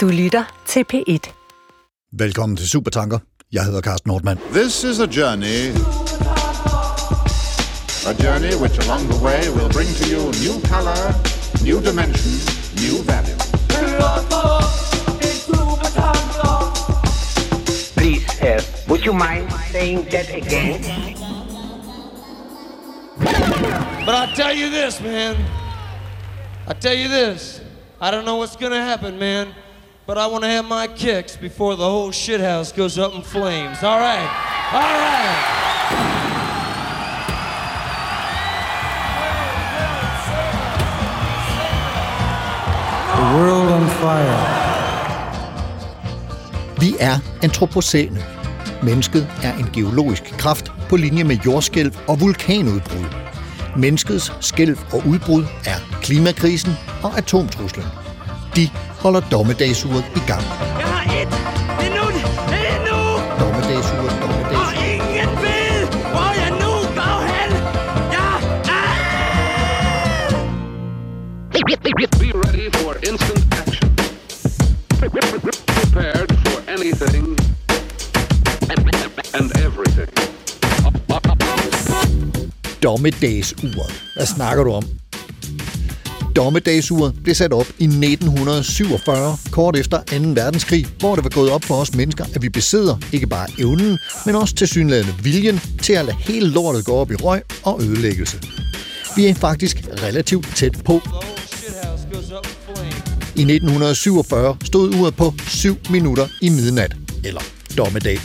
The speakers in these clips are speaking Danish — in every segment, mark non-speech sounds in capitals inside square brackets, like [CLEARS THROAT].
Du lytter til P1. Velkommen til Supertanker. Jeg hedder Carsten Nordmann. This is a journey. A journey which along the way will bring to you new color, new dimension, new value. Please, uh, would you mind saying that again? But I tell you this, man. I tell you this. I don't know what's gonna happen, man. But I want to have my kicks before the whole shithouse goes up in flames. All right. All right. The world on fire. Vi er antropocæne. Mennesket er en geologisk kraft på linje med jordskælv og vulkanudbrud. Menneskets skælv og udbrud er klimakrisen og atomtruslen. De holder dommedagsuret i gang. Jeg har et minut endnu, Dommedagsuret, og ingen ved, hvor jeg nu går hen. Jeg er... Be ready for instant action. Prepared for anything and everything. Dommedagsuret. Hvad snakker du om? Dommedagsuret blev sat op i 1947, kort efter 2. verdenskrig, hvor det var gået op for os mennesker, at vi besidder ikke bare evnen, men også tilsyneladende viljen til at lade hele lortet gå op i røg og ødelæggelse. Vi er faktisk relativt tæt på. I 1947 stod uret på 7 minutter i midnat, eller dommedag.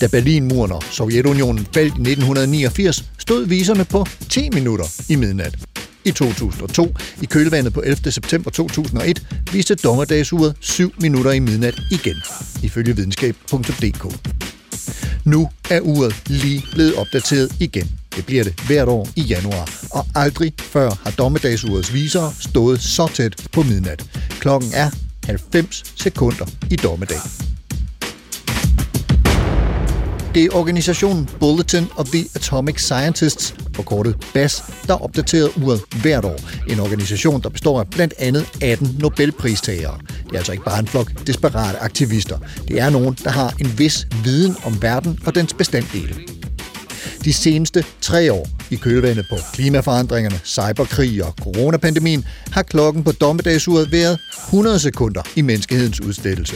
Da Berlinmuren og Sovjetunionen faldt i 1989, stod viserne på 10 minutter i midnat. I 2002, i kølvandet på 11. september 2001, viste dommerdagsuret 7 minutter i midnat igen, ifølge videnskab.dk. Nu er uret lige blevet opdateret igen. Det bliver det hvert år i januar, og aldrig før har dommedagsurets visere stået så tæt på midnat. Klokken er 90 sekunder i dommedag. Det er organisationen Bulletin of the Atomic Scientists, forkortet BAS, der opdaterer uret hvert år. En organisation, der består af blandt andet 18 Nobelpristagere. Det er altså ikke bare en flok desperate aktivister. Det er nogen, der har en vis viden om verden og dens bestanddele. De seneste tre år i kølvandet på klimaforandringerne, cyberkrig og coronapandemien har klokken på dommedagsuret været 100 sekunder i menneskehedens udstillelse.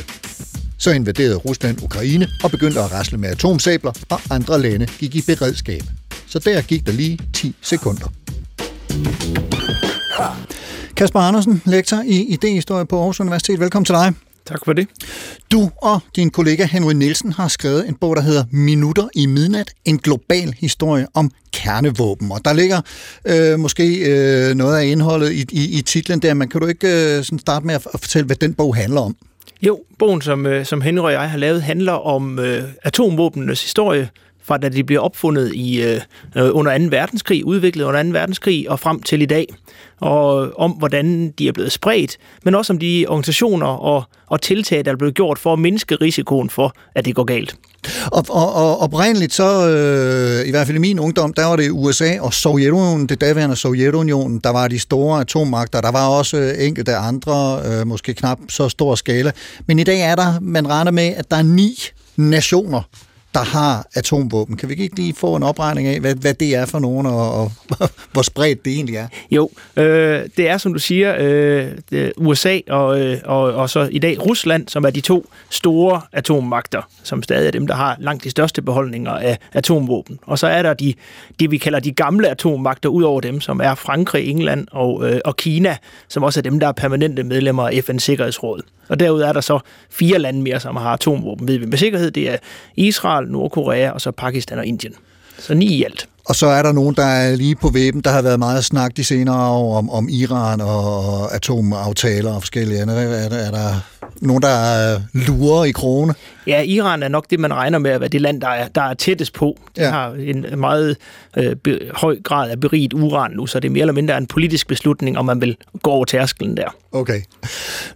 Så invaderede Rusland Ukraine og begyndte at rasle med atomsabler, og andre lande gik i beredskab. Så der gik der lige 10 sekunder. Kasper Andersen, lektor i idehistorie på Aarhus Universitet. Velkommen til dig. Tak for det. Du og din kollega Henry Nielsen har skrevet en bog, der hedder Minutter i midnat, en global historie om kernevåben. Og der ligger øh, måske øh, noget af indholdet i, i, i titlen der, men kan du ikke øh, sådan starte med at, at fortælle, hvad den bog handler om? Jo, bogen, som, øh, som Henry og jeg har lavet, handler om øh, atomvåbenes historie, fra da de blev opfundet i øh, øh under 2. verdenskrig, udviklet under 2. verdenskrig og frem til i dag. Og om, hvordan de er blevet spredt, men også om de organisationer og, og tiltag, der er blevet gjort for at mindske risikoen for, at det går galt. Og, og, og oprindeligt så, øh, i hvert fald i min ungdom, der var det USA og Sovjetunionen, det daværende Sovjetunionen, der var de store atommagter. Der var også øh, enkelte andre, øh, måske knap så stor skala. Men i dag er der, man regner med, at der er ni nationer, der har atomvåben. Kan vi ikke lige få en opregning af, hvad, hvad det er for nogen, og, og [LAUGHS] hvor spredt det egentlig er? Jo, øh, det er som du siger, øh, det, USA og, øh, og, og så i dag Rusland, som er de to store atommagter, som stadig er dem, der har langt de største beholdninger af atomvåben. Og så er der de, de vi kalder de gamle atommagter, ud over dem, som er Frankrig, England og, øh, og Kina, som også er dem, der er permanente medlemmer af FN's Sikkerhedsråd. Og derudover er der så fire lande mere, som har atomvåben, ved vi med sikkerhed. Det er Israel, Nordkorea og så Pakistan og Indien. Så ni i alt. Og så er der nogen, der er lige på væben. Der har været meget snak de senere år om, om Iran og atomaftaler og forskellige andre. Er der, er der nogen, der er lurer i krone? Ja, Iran er nok det, man regner med at være det land, der er, der er tættest på. Det Ja. har en meget øh, be, høj grad af beriget uran nu, så det er mere eller mindre en politisk beslutning, om man vil gå over tærskelen der. Okay.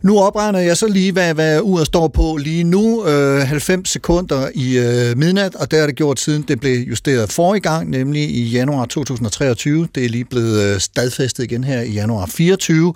Nu opregner jeg så lige, hvad, hvad uret står på lige nu. Øh, 90 sekunder i øh, midnat, og det har det gjort siden det blev justeret for i gang, nemlig i januar 2023. Det er lige blevet øh, stadfæstet igen her i januar 24.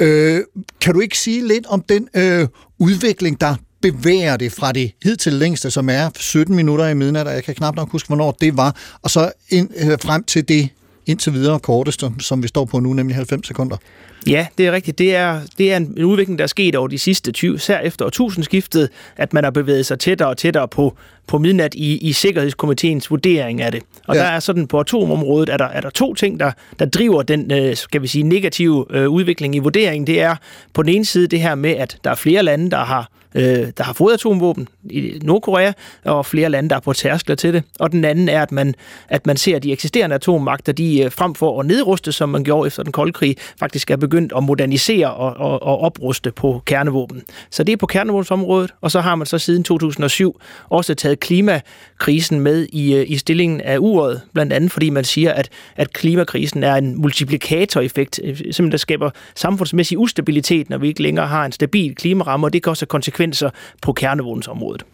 Øh, kan du ikke sige lidt om den øh, udvikling, der bevæger det fra det hidtil længste, som er 17 minutter i midnat, og jeg kan knap nok huske, hvornår det var, og så ind, øh, frem til det indtil videre korteste, som vi står på nu, nemlig 90 sekunder. Ja, det er rigtigt. Det er, det er en udvikling, der er sket over de sidste 20, især efter årtusindskiftet, at man har bevæget sig tættere og tættere på, på midnat i, i Sikkerhedskomiteens vurdering af det. Og ja. der er sådan på atomområdet, er der, er der to ting, der, der driver den, øh, skal vi sige, negative øh, udvikling i vurderingen. Det er på den ene side det her med, at der er flere lande, der har øh, der har fået atomvåben i Nordkorea, og flere lande, der er på tærskler til det. Og den anden er, at man, at man ser, at de eksisterende atommagter, de frem for at nedruste, som man gjorde efter den kolde krig, faktisk er begyndt at modernisere og, og, og opruste på kernevåben. Så det er på kernevåbensområdet, og så har man så siden 2007 også taget klimakrisen med i, øh, i stillingen af uret, blandt andet fordi man siger, at, at klimakrisen er en multiplikatoreffekt, øh, simpelthen der skaber samfundsmæssig ustabilitet, når vi ikke længere har en stabil klimaramme, og det kan også have konsekvenser på kernevåbensområdet.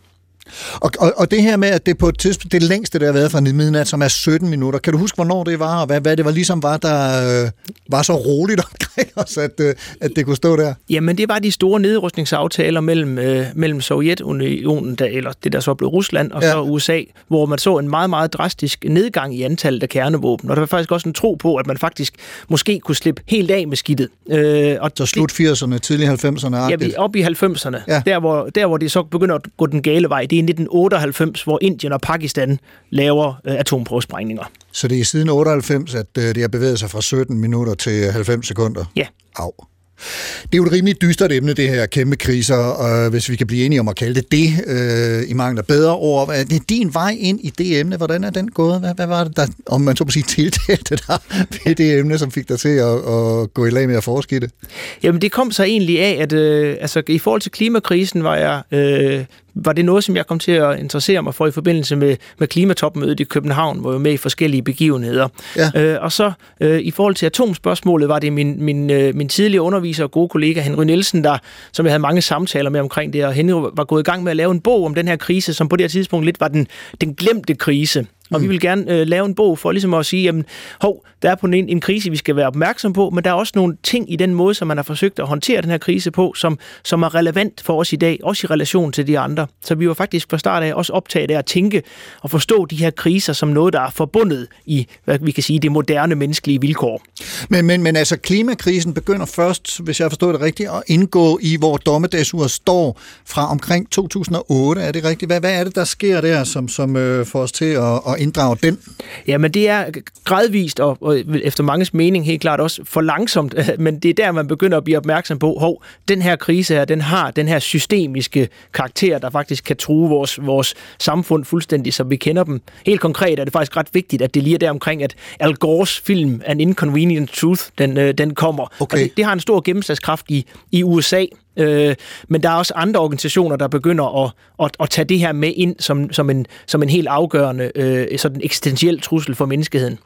Og, og, og det her med, at det på et tidspunkt, det længste, der har været fra midnat, som er 17 minutter. Kan du huske, hvornår det var, og hvad, hvad det var ligesom var, der øh, var så roligt [LAUGHS] omkring os, at, øh, at det kunne stå der? Jamen, det var de store nedrustningsaftaler mellem, øh, mellem Sovjetunionen, der, eller det der så blev Rusland, og ja. så USA, hvor man så en meget, meget drastisk nedgang i antallet af kernevåben. Og der var faktisk også en tro på, at man faktisk måske kunne slippe helt af med skidtet. Øh, og så slut 80'erne, tidlig 90'erne? Ja, vi op i 90'erne. Ja. Der, hvor, der, hvor det så begynder at gå den gale vej, det er i 1998, hvor Indien og Pakistan laver øh, atomprøvesprængninger. Så det er siden 98, at øh, det har bevæget sig fra 17 minutter til 90 sekunder? Ja. Au. Det er jo et rimelig dystert emne, det her kæmpe kriser, og hvis vi kan blive enige om at kalde det det, øh, i mangler bedre ord. Hvad er din vej ind i det emne? Hvordan er den gået? Hvad, hvad var det, der, om man så må sige, [LAUGHS] tiltalte dig ved det emne, som fik dig til at, at gå i lag med at forske i det? Jamen, det kom så egentlig af, at øh, altså, i forhold til klimakrisen var jeg øh, var det noget, som jeg kom til at interessere mig for i forbindelse med, med klimatopmødet i København, hvor jeg var med i forskellige begivenheder. Ja. Øh, og så øh, i forhold til atomspørgsmålet, var det min, min, øh, min tidligere underviser og gode kollega Henry Nielsen, der, som jeg havde mange samtaler med omkring det, og Henry var gået i gang med at lave en bog om den her krise, som på det her tidspunkt lidt var den, den glemte krise. Og mm. vi vil gerne øh, lave en bog for ligesom at sige, jamen, hov, der er på en, en krise, vi skal være opmærksom på, men der er også nogle ting i den måde, som man har forsøgt at håndtere den her krise på, som, som er relevant for os i dag, også i relation til de andre. Så vi var faktisk fra start af også optaget af at tænke og forstå de her kriser som noget, der er forbundet i, hvad vi kan sige, det moderne menneskelige vilkår. Men, men, men altså, klimakrisen begynder først, hvis jeg forstår det rigtigt, at indgå i, hvor dommedagsur står fra omkring 2008. Er det rigtigt? Hvad, hvad er det, der sker der, som, som øh, får os til at, at inddrage den? Jamen, det er gradvist og, og efter manges mening helt klart også for langsomt, [LAUGHS] men det er der, man begynder at blive opmærksom på, hov, den her krise her, den har den her systemiske karakter, der faktisk kan true vores, vores samfund fuldstændig, som vi kender dem. Helt konkret er det faktisk ret vigtigt, at det lige er der omkring, at Al Gores film An Inconvenient Truth, den, øh, den kommer. Okay. Og det, det har en stor gennemslagskraft i, i USA, Øh, men der er også andre organisationer, der begynder at, at, at tage det her med ind som, som, en, som en helt afgørende øh, sådan eksistentiel trussel for menneskeheden.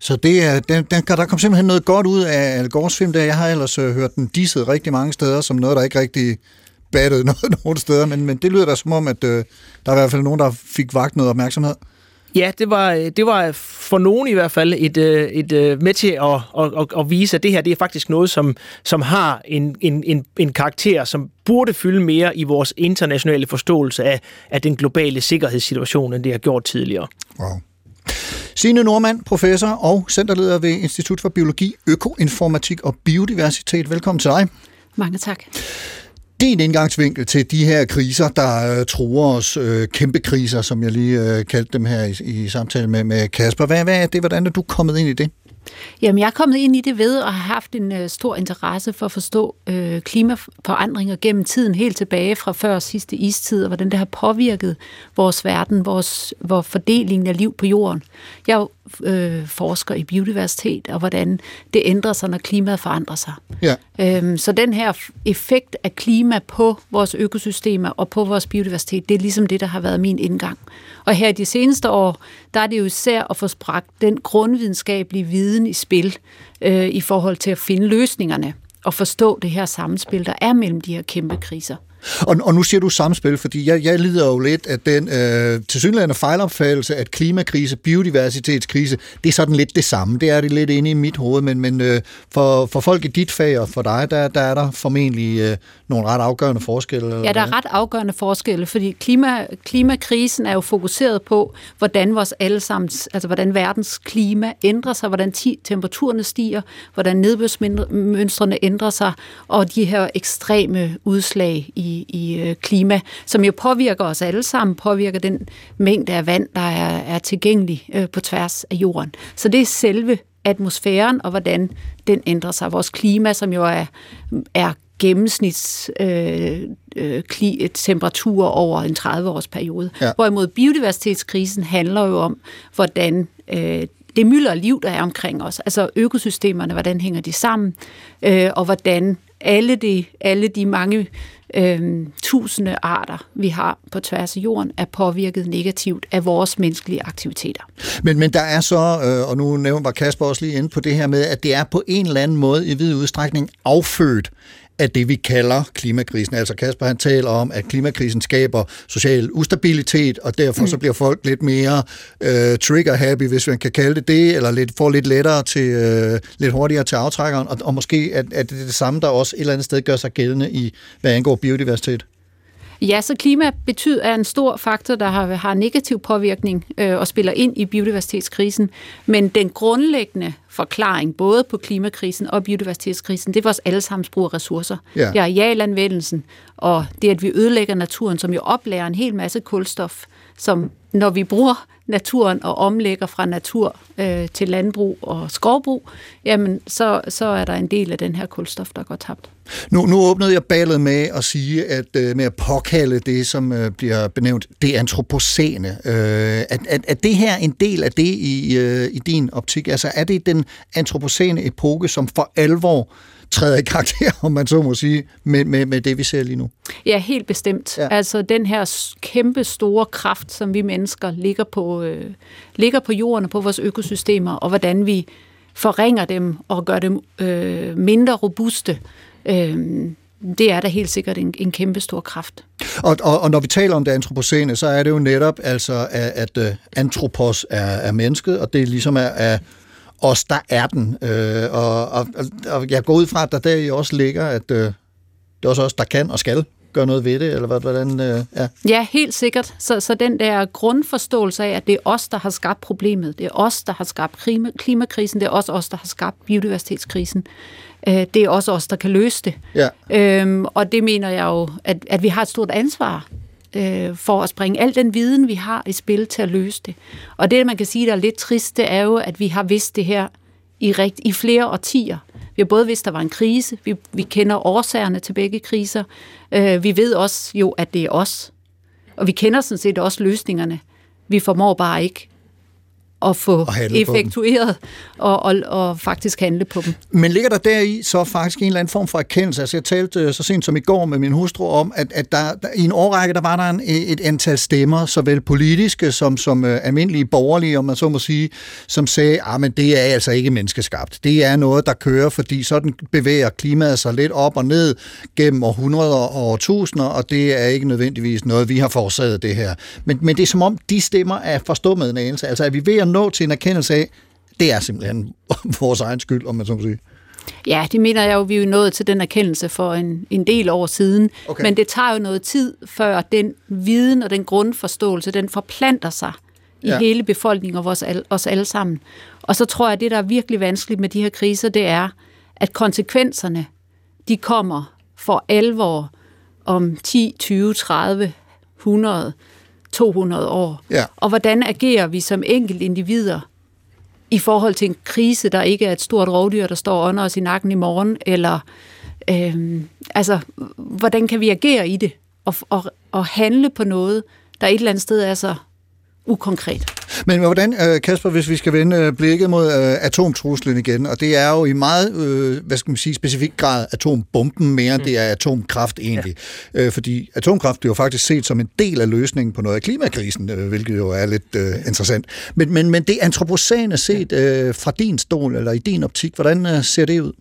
Så det er, den, den, der kom simpelthen noget godt ud af Al Gores film der. Jeg har ellers øh, hørt den disset rigtig mange steder, som noget, der ikke rigtig battede [LAUGHS] noget nogen steder, men, men det lyder da som om, at øh, der er i hvert fald nogen, der fik vagt noget opmærksomhed. Ja, det var, det var for nogen i hvert fald et, øh, et, et øh, med til at, at, at, at vise, at det her det er faktisk noget, som, som har en, en, en, en karakter, som burde fylde mere i vores internationale forståelse af, af den globale sikkerhedssituation, end det har gjort tidligere. Wow. Signe Normand, professor og centerleder ved Institut for Biologi, Økoinformatik og Biodiversitet. Velkommen til dig. Mange tak en indgangsvinkel til de her kriser, der øh, truer os, øh, kæmpe kriser, som jeg lige øh, kaldte dem her i, i samtale med, med Kasper. Hvad, hvad er det? Hvordan er du kommet ind i det? Jamen, jeg er kommet ind i det ved at have haft en øh, stor interesse for at forstå øh, klimaforandringer gennem tiden, helt tilbage fra før sidste istid, og hvordan det har påvirket vores verden, vores, vores fordelingen af liv på jorden. Jeg er jo uh, forsker i biodiversitet, og hvordan det ændrer sig, når klimaet forandrer sig. Ja. Um, så den her effekt af klima på vores økosystemer og på vores biodiversitet, det er ligesom det, der har været min indgang. Og her de seneste år, der er det jo især at få spragt den grundvidenskabelige viden i spil øh, i forhold til at finde løsningerne. at forstå det her samspil, der er mellem de her kæmpe kriser. Og, og nu siger du samspil, fordi jeg, jeg lider jo lidt af den øh, tilsyneladende fejlopfattelse, at klimakrise, biodiversitetskrise, det er sådan lidt det samme. Det er det lidt inde i mit hoved, men, men øh, for, for folk i dit fag og for dig, der, der er der formentlig øh, nogle ret afgørende forskelle. Eller Ja, der er ret afgørende forskelle, fordi klima, klimakrisen er jo fokuseret på, hvordan vores allesammens, altså hvordan verdens klima ændrer sig, hvordan ti, temperaturerne stiger, hvordan nedbørsmønstrene ændrer sig, og de her ekstreme udslag i, i øh, klima, som jo påvirker os alle sammen, påvirker den mængde af vand, der er, er tilgængelig øh, på tværs af jorden. Så det er selve atmosfæren, og hvordan den ændrer sig. Vores klima, som jo er, er gennemsnits øh, øh, over en 30-års periode. Ja. Hvorimod biodiversitetskrisen handler jo om, hvordan øh, det mylder liv, der er omkring os, altså økosystemerne, hvordan hænger de sammen, øh, og hvordan alle de, alle de mange øh, tusinde arter, vi har på tværs af jorden, er påvirket negativt af vores menneskelige aktiviteter. Men, men der er så, øh, og nu nævner var Kasper også lige inde på det her med, at det er på en eller anden måde i vid udstrækning affødt af det, vi kalder klimakrisen. Altså Kasper han taler om, at klimakrisen skaber social ustabilitet, og derfor mm. så bliver folk lidt mere øh, trigger-happy, hvis man kan kalde det det, eller lidt, får lidt lettere til, øh, lidt hurtigere til aftrækkeren, og, og måske at, at det er det samme, der også et eller andet sted gør sig gældende i, hvad angår biodiversitet. Ja, så klima betyder er en stor faktor, der har, har negativ påvirkning øh, og spiller ind i biodiversitetskrisen. Men den grundlæggende forklaring, både på klimakrisen og biodiversitetskrisen, det er vores allesammens brug af ressourcer. Ja. Det er arealanvendelsen, og det, at vi ødelægger naturen, som jo oplærer en hel masse kulstof, som når vi bruger naturen og omlægger fra natur øh, til landbrug og skovbrug, jamen så, så er der en del af den her kulstof, der går tabt. Nu, nu åbnede jeg ballet med at sige, at øh, med at påkalde det, som øh, bliver benævnt det antropocene. Øh, at, at, at det her en del af det i, øh, i din optik? Altså er det den antropocene epoke, som for alvor træder i karakter, [LAUGHS] om man så må sige, med, med, med det, vi ser lige nu? Ja, helt bestemt. Ja. Altså den her kæmpe store kraft, som vi mennesker ligger på, øh, ligger på jorden og på vores økosystemer, og hvordan vi forringer dem og gør dem øh, mindre robuste, øh, det er da helt sikkert en, en kæmpe stor kraft. Og, og, og når vi taler om det antropocene, så er det jo netop altså, at, at uh, antropos er, er mennesket, og det ligesom er, er os, der er den. Øh, og, og, og jeg går ud fra, at der der også ligger, at øh, det er også os, der kan og skal gøre noget ved det, eller hvad- hvordan... Øh, ja. Ja, helt sikkert. Så, så den der grundforståelse af, at det er os, der har skabt problemet, det er os, der har skabt klima, klimakrisen, det er også os, der har skabt biodiversitetskrisen, øh, det er også os, der kan løse det. Ja. Øhm, og det mener jeg jo, at, at vi har et stort ansvar øh, for at springe al den viden, vi har i spil til at løse det. Og det, man kan sige, der er lidt trist, det er jo, at vi har vidst det her i, rigt, i flere årtier. Vi har både vidst, at der var en krise, vi, vi kender årsagerne til begge kriser, øh, vi ved også jo, at det er os, og vi kender sådan set også løsningerne. Vi formår bare ikke at få effektueret og, og, og faktisk handle på dem. Men ligger der deri så faktisk en eller anden form for erkendelse? Altså jeg talte øh, så sent som i går med min hustru om, at, at der, der, i en årrække, der var der en, et antal stemmer, såvel politiske som, som øh, almindelige borgerlige, om man så må sige, som sagde, at men det er altså ikke menneskeskabt. Det er noget, der kører, fordi sådan bevæger klimaet sig lidt op og ned gennem århundreder og årtusinder, og det er ikke nødvendigvis noget, vi har forårsaget det her. Men, men det er som om, de stemmer er forstummet en anelse. Altså er vi ved at nå til en erkendelse af, det er simpelthen [LAUGHS] vores egen skyld, om man så må sige. Ja, det mener jeg jo, vi er jo nået til den erkendelse for en, en del år siden. Okay. Men det tager jo noget tid, før den viden og den grundforståelse, den forplanter sig i Ja. hele befolkningen og vores, os alle sammen. Og så tror jeg, at det, der er virkelig vanskeligt med de her kriser, det er, at konsekvenserne, de kommer for alvor om 10, 20, 30, 100, 200 år. Ja. Og hvordan agerer vi som enkelte individer i forhold til en krise, der ikke er et stort rovdyr, der står under os i nakken i morgen, eller øhm, altså, hvordan kan vi agere i det, og, og, og handle på noget, der et eller andet sted er så ukonkret. Men hvordan, øh, Kasper, hvis vi skal vende øh, blikket mod øh, atomtruslen igen, og det er jo i meget, hvad skal man sige, specifik grad atombomben mere, end det er atomkraft egentlig. Ja. Fordi atomkraft bliver jo faktisk set som en del af løsningen på noget af klimakrisen, hvilket jo er lidt interessant. Men, men, men det antropocene set fra din stol, eller i din optik, hvordan ser det ud?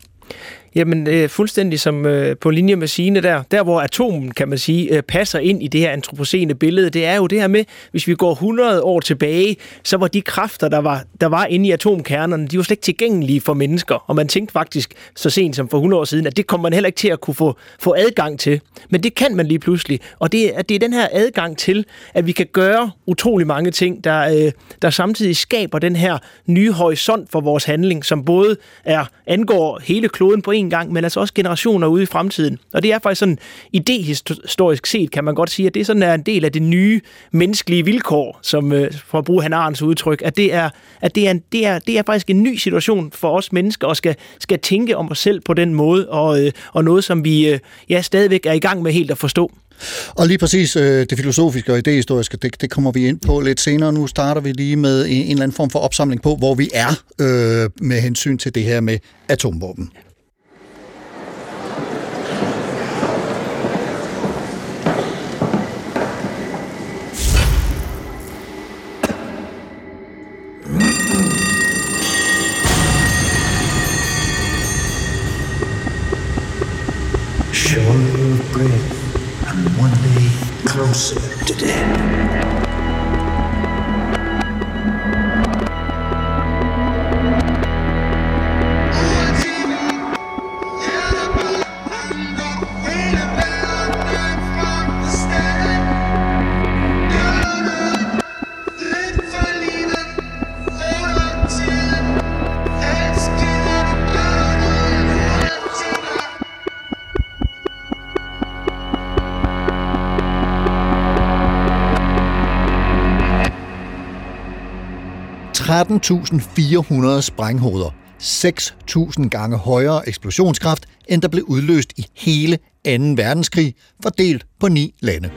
Jamen, øh, fuldstændig som øh, på linje med sine der. Der, hvor atomen, kan man sige, øh, passer ind i det her antropocene billede, det er jo det her med, hvis vi går 100 år tilbage, så var de kræfter, der var, der var inde i atomkernerne, de var slet ikke tilgængelige for mennesker. Og man tænkte faktisk så sent som for 100 år siden, at det kommer man heller ikke til at kunne få, få adgang til. Men det kan man lige pludselig. Og det, at det er den her adgang til, at vi kan gøre utrolig mange ting, der, øh, der samtidig skaber den her nye horisont for vores handling, som både er angår hele kloden på en gang, men altså også generationer ude i fremtiden. Og det er faktisk sådan, idehistorisk set kan man godt sige, at det sådan er en del af det nye menneskelige vilkår, som øh, for at bruge Han udtryk, at det er, at det er, en, det er, det er faktisk en ny situation for os mennesker, og skal, skal tænke om os selv på den måde, og, øh, og noget, som vi øh, ja, stadigvæk er i gang med helt at forstå. Og lige præcis øh, det filosofiske og idehistoriske, det, det kommer vi ind på lidt senere. Nu starter vi lige med en, en eller anden form for opsamling på, hvor vi er øh, med hensyn til det her med atomvåben. 13.400 sprænghoveder. 6.000 gange højere eksplosionskraft, end der blev udløst i hele 2. verdenskrig, fordelt på ni lande.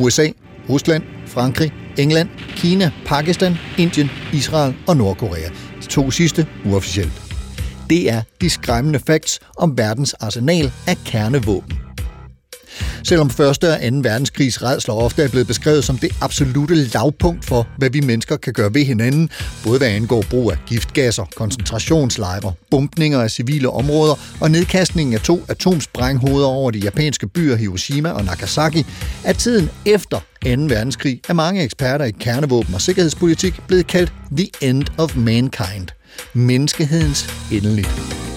USA, Rusland, Frankrig, England, Kina, Pakistan, Indien, Israel og Nordkorea. De to sidste uofficielt. Det er de skræmmende facts om verdens arsenal af kernevåben. Selvom første og 2. verdenskrigs redsler ofte er blevet beskrevet som det absolute lavpunkt for, hvad vi mennesker kan gøre ved hinanden, både hvad angår brug af giftgasser, koncentrationslejre, bumpninger af civile områder og nedkastningen af to atomsprænghoveder over de japanske byer Hiroshima og Nagasaki, er tiden efter 2. verdenskrig af mange eksperter i kernevåben og sikkerhedspolitik blevet kaldt The End of Mankind. Menneskehedens endeligt.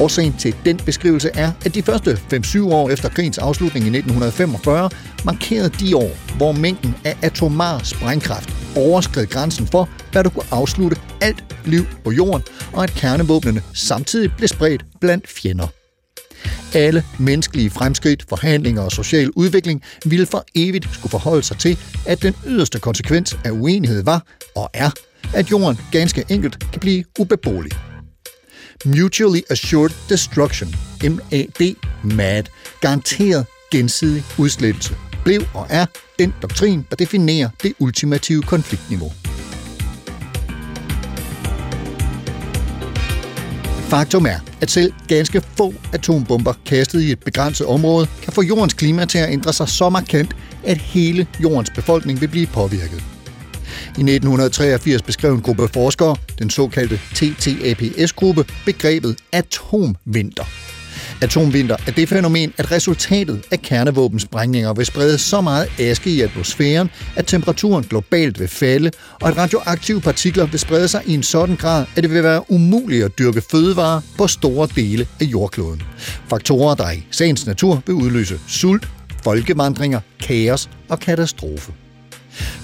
Årsagen til den beskrivelse er, at de første 5-7 år efter krigens afslutning i 1945 markerede de år, hvor mængden af atomar sprængkraft overskred grænsen for, hvad der kunne afslutte alt liv på jorden, og at kernevåbnene samtidig blev spredt blandt fjender. Alle menneskelige fremskridt, forhandlinger og social udvikling ville for evigt skulle forholde sig til, at den yderste konsekvens af uenighed var og er, at jorden ganske enkelt kan blive ubeboelig. Mutually Assured Destruction, MAD, MAD, garanteret gensidig udslettelse, blev og er den doktrin, der definerer det ultimative konfliktniveau. Faktum er, at selv ganske få atombomber kastet i et begrænset område kan få jordens klima til at ændre sig så markant, at hele jordens befolkning vil blive påvirket. I 1983 beskrev en gruppe forskere, den såkaldte TTAPS-gruppe, begrebet atomvinter. Atomvinter er det fænomen, at resultatet af kernevåbensprængninger vil sprede så meget aske i atmosfæren, at temperaturen globalt vil falde, og at radioaktive partikler vil sprede sig i en sådan grad, at det vil være umuligt at dyrke fødevarer på store dele af jordkloden. Faktorer, der i sagens natur vil udløse sult, folkevandringer, kaos og katastrofe.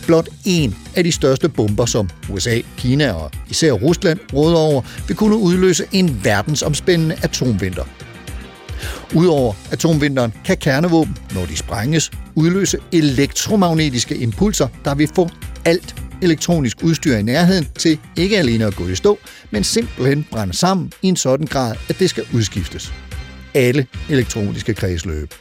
Blot en af de største bomber, som USA, Kina og især Rusland råder over, vil kunne udløse en verdensomspændende atomvinter. Udover atomvinteren kan kernevåben, når de sprænges, udløse elektromagnetiske impulser, der vil få alt elektronisk udstyr i nærheden til ikke alene at gå i stå, men simpelthen brænde sammen i en sådan grad, at det skal udskiftes. Alle elektroniske kredsløb.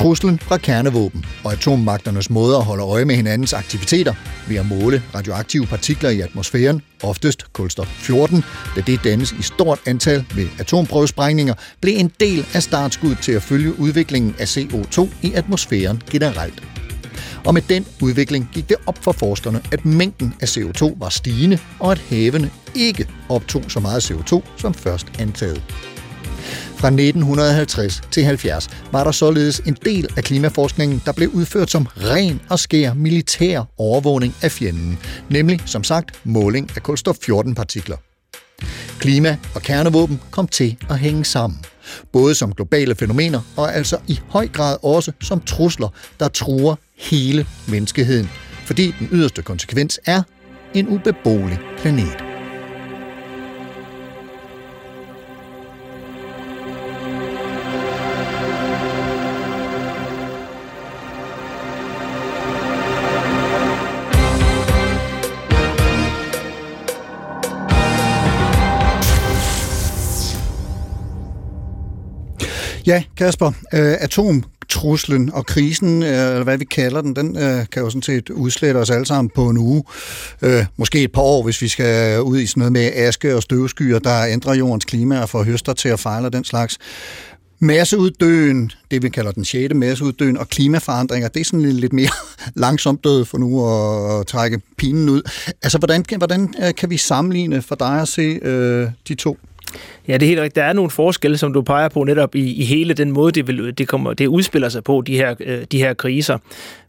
Truslen fra kernevåben og atommagternes måde at holde øje med hinandens aktiviteter ved at måle radioaktive partikler i atmosfæren, oftest kulstof 14, da det dannes i stort antal ved atomprøvesprængninger, blev en del af startskuddet til at følge udviklingen af CO2 i atmosfæren generelt. Og med den udvikling gik det op for forskerne, at mængden af CO2 var stigende, og at havene ikke optog så meget CO2 som først antaget. Fra 1950 til 70 var der således en del af klimaforskningen, der blev udført som ren og skær militær overvågning af fjenden, nemlig som sagt måling af kulstof-14-partikler. Klima og kernevåben kom til at hænge sammen. Både som globale fænomener og altså i høj grad også som trusler, der truer hele menneskeheden. Fordi den yderste konsekvens er en ubeboelig planet. Ja, Kasper, øh, atomtruslen og krisen, øh, eller hvad vi kalder den, den øh, kan jo sådan set udslette os alle sammen på en uge. Øh, måske et par år, hvis vi skal ud i sådan noget med aske og støvskyer, der ændrer jordens klima og får høster til at fejle den slags. Masseuddøen, det vi kalder den sjette masseuddøen, og klimaforandringer, det er sådan lidt, lidt mere [LAUGHS] langsomt død for nu at trække pinen ud. Altså, hvordan, hvordan øh, kan vi sammenligne for dig at se øh, de to? Ja, det er helt rigtigt. Der er nogle forskelle, som du peger på netop i, i hele den måde, det, vil, det, kommer, det udspiller sig på, de her, øh, de her kriser.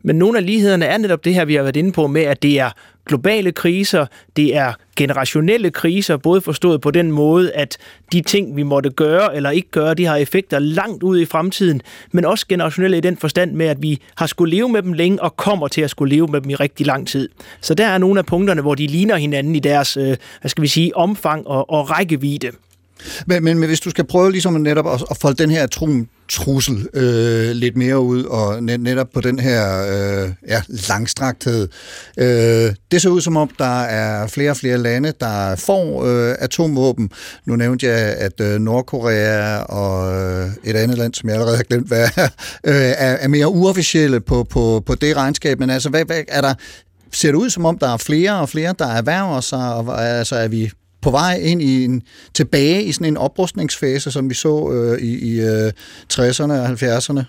Men nogle af lighederne er netop det her, vi har været inde på med, at det er globale kriser, det er generationelle kriser, både forstået på den måde, at de ting, vi måtte gøre eller ikke gøre, de har effekter langt ud i fremtiden, men også generationelle i den forstand med, at vi har skulle leve med dem længe og kommer til at skulle leve med dem i rigtig lang tid. Så der er nogle af punkterne, hvor de ligner hinanden i deres, øh, hvad skal vi sige, omfang og, og rækkevidde. Men, men, men hvis du skal prøve ligesom netop at, at folde den her atom trussel øh, lidt mere ud, og net, netop på den her øh, ja, langstrakthed. Øh, det ser ud som om, der er flere og flere lande, der får øh, atomvåben. Nu nævnte jeg, at øh, Nordkorea og øh, et andet land, som jeg allerede har glemt, hvad er, [LAUGHS] øh, er, er mere uofficielle på, på, på det regnskab. Men altså, hvad, hvad er der ser det ud som om, der er flere og flere, der erhverver sig, og altså er vi på vej ind i en, tilbage i sådan en oprustningsfase, som vi så øh, i, i øh, 60'erne og 70'erne?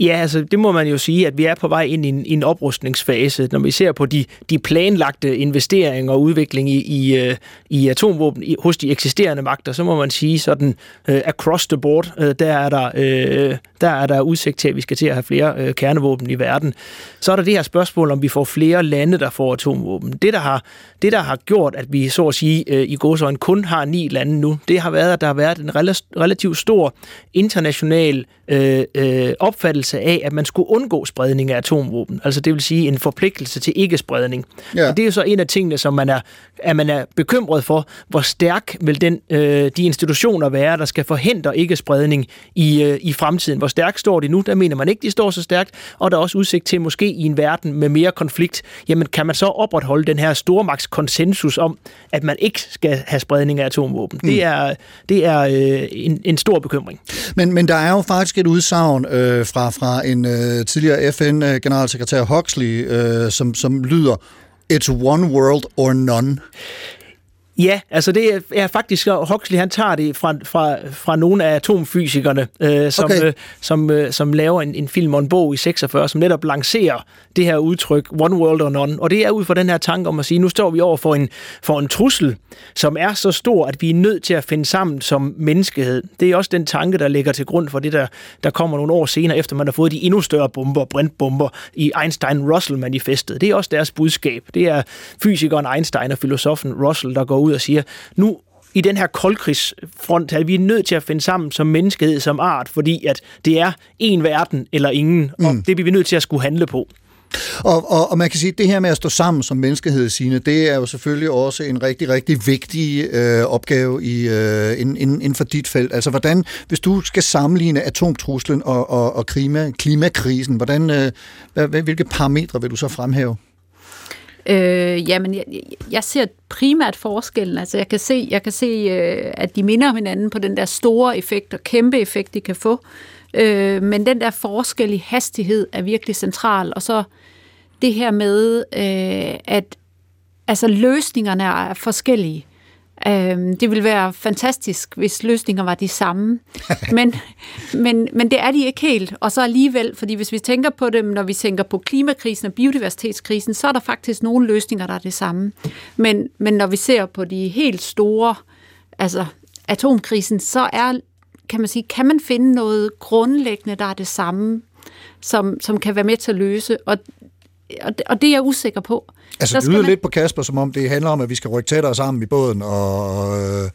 Ja, altså det må man jo sige, at vi er på vej ind i en, i en oprustningsfase. Når vi ser på de, de planlagte investeringer og udvikling i, i, øh, i atomvåben i, hos de eksisterende magter, så må man sige sådan øh, across the board, øh, der, er der, øh, der er der udsigt til, at vi skal til at have flere øh, kernevåben i verden. Så er der det her spørgsmål, om vi får flere lande, der får atomvåben. Det, der har, det, der har gjort, at vi så at sige øh, i gåsøjne kun har ni lande nu, det har været, at der har været en relativt stor international øh, øh, opfattelse af, at man skulle undgå spredning af atomvåben. Altså det vil sige en forpligtelse til ikke-spredning. Ja. Og det er jo så en af tingene, som man er, at man er bekymret for, hvor stærk vil den, øh, de institutioner være, der skal forhindre ikke-spredning i, øh, i fremtiden. Hvor stærkt står de nu? Der mener man ikke, de står så stærkt. Og der er også udsigt til, måske i en verden med mere konflikt, jamen kan man så opretholde den her stormagts konsensus om, at man ikke skal have spredning af atomvåben? Mm. Det er, det er øh, en, en stor bekymring. Men, men der er jo faktisk et udsagn øh, fra, fra en øh, tidligere FN-generalsekretær Huxley, øh, som, som lyder, It's one world or none. Ja, altså det er, faktisk, Huxley han tager det fra, fra, fra nogle af atomfysikerne, øh, som, okay. øh, som, øh, som laver en, en film og en bog i 46, som netop lancerer det her udtryk, one world or none. Og det er ud fra den her tanke om at sige, nu står vi over for en, for en trussel, som er så stor, at vi er nødt til at finde sammen som menneskehed. Det er også den tanke, der ligger til grund for det, der, der kommer nogle år senere, efter man har fået de endnu større bomber, brintbomber i Einstein-Russell-manifestet. Det er også deres budskab. Det er fysikeren Einstein og filosofen Russell, der går ud og siger, nu i den her koldkrigsfront, at vi er nødt til at finde sammen som menneskehed, som art, fordi at det er en verden eller ingen, og mm. det bliver vi nødt til at skulle handle på. Og, og, og man kan sige, at det her med at stå sammen som menneskehed, Signe, det er jo selvfølgelig også en rigtig, rigtig vigtig øh, opgave i, øh, inden, inden for dit felt. Altså hvordan, hvis du skal sammenligne atomtruslen og, og, og klima, klimakrisen, hvordan, øh, hvilke parametre vil du så fremhæve? Øh, jamen, jeg, jeg ser primært forskellen. Altså, jeg kan se, jeg kan se øh, at de minder om hinanden på den der store effekt og kæmpe effekt, de kan få. Øh, men den der forskel i hastighed er virkelig central. Og så det her med, øh, at altså, løsningerne er forskellige. Øhm, det ville være fantastisk, hvis løsninger var de samme. [LAUGHS] men, men, men det er de ikke helt. Og så alligevel, fordi hvis vi tænker på dem, når vi tænker på klimakrisen og biodiversitetskrisen, så er der faktisk nogle løsninger, der er det samme. Men, men når vi ser på de helt store, altså atomkrisen, så er, kan man sige, kan man finde noget grundlæggende, der er det samme, som, som kan være med til at løse. Og, og, det, og det er jeg usikker på. Altså, det lyder man... lidt på Kasper, som om det handler om, at vi skal rykke tættere sammen i båden og... Øh...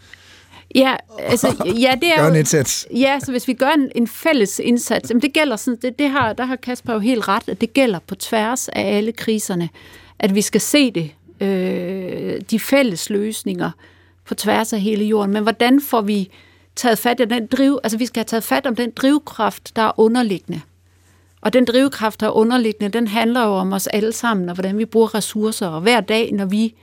Ja, altså, [LAUGHS] ja, det er gør en indsats. Ja, så hvis vi gør en, en fælles indsats, jamen det gælder sådan, det, det har, der har Kasper jo helt ret, at det gælder på tværs af alle kriserne, at vi skal se det, øh, de fælles løsninger på tværs af hele jorden. Men hvordan får vi taget fat i den driv, altså vi skal have taget fat om den drivkraft, der er underliggende. Og den drivkraft, der er underliggende, den handler jo om os alle sammen, og hvordan vi bruger ressourcer. Og hver dag, når vi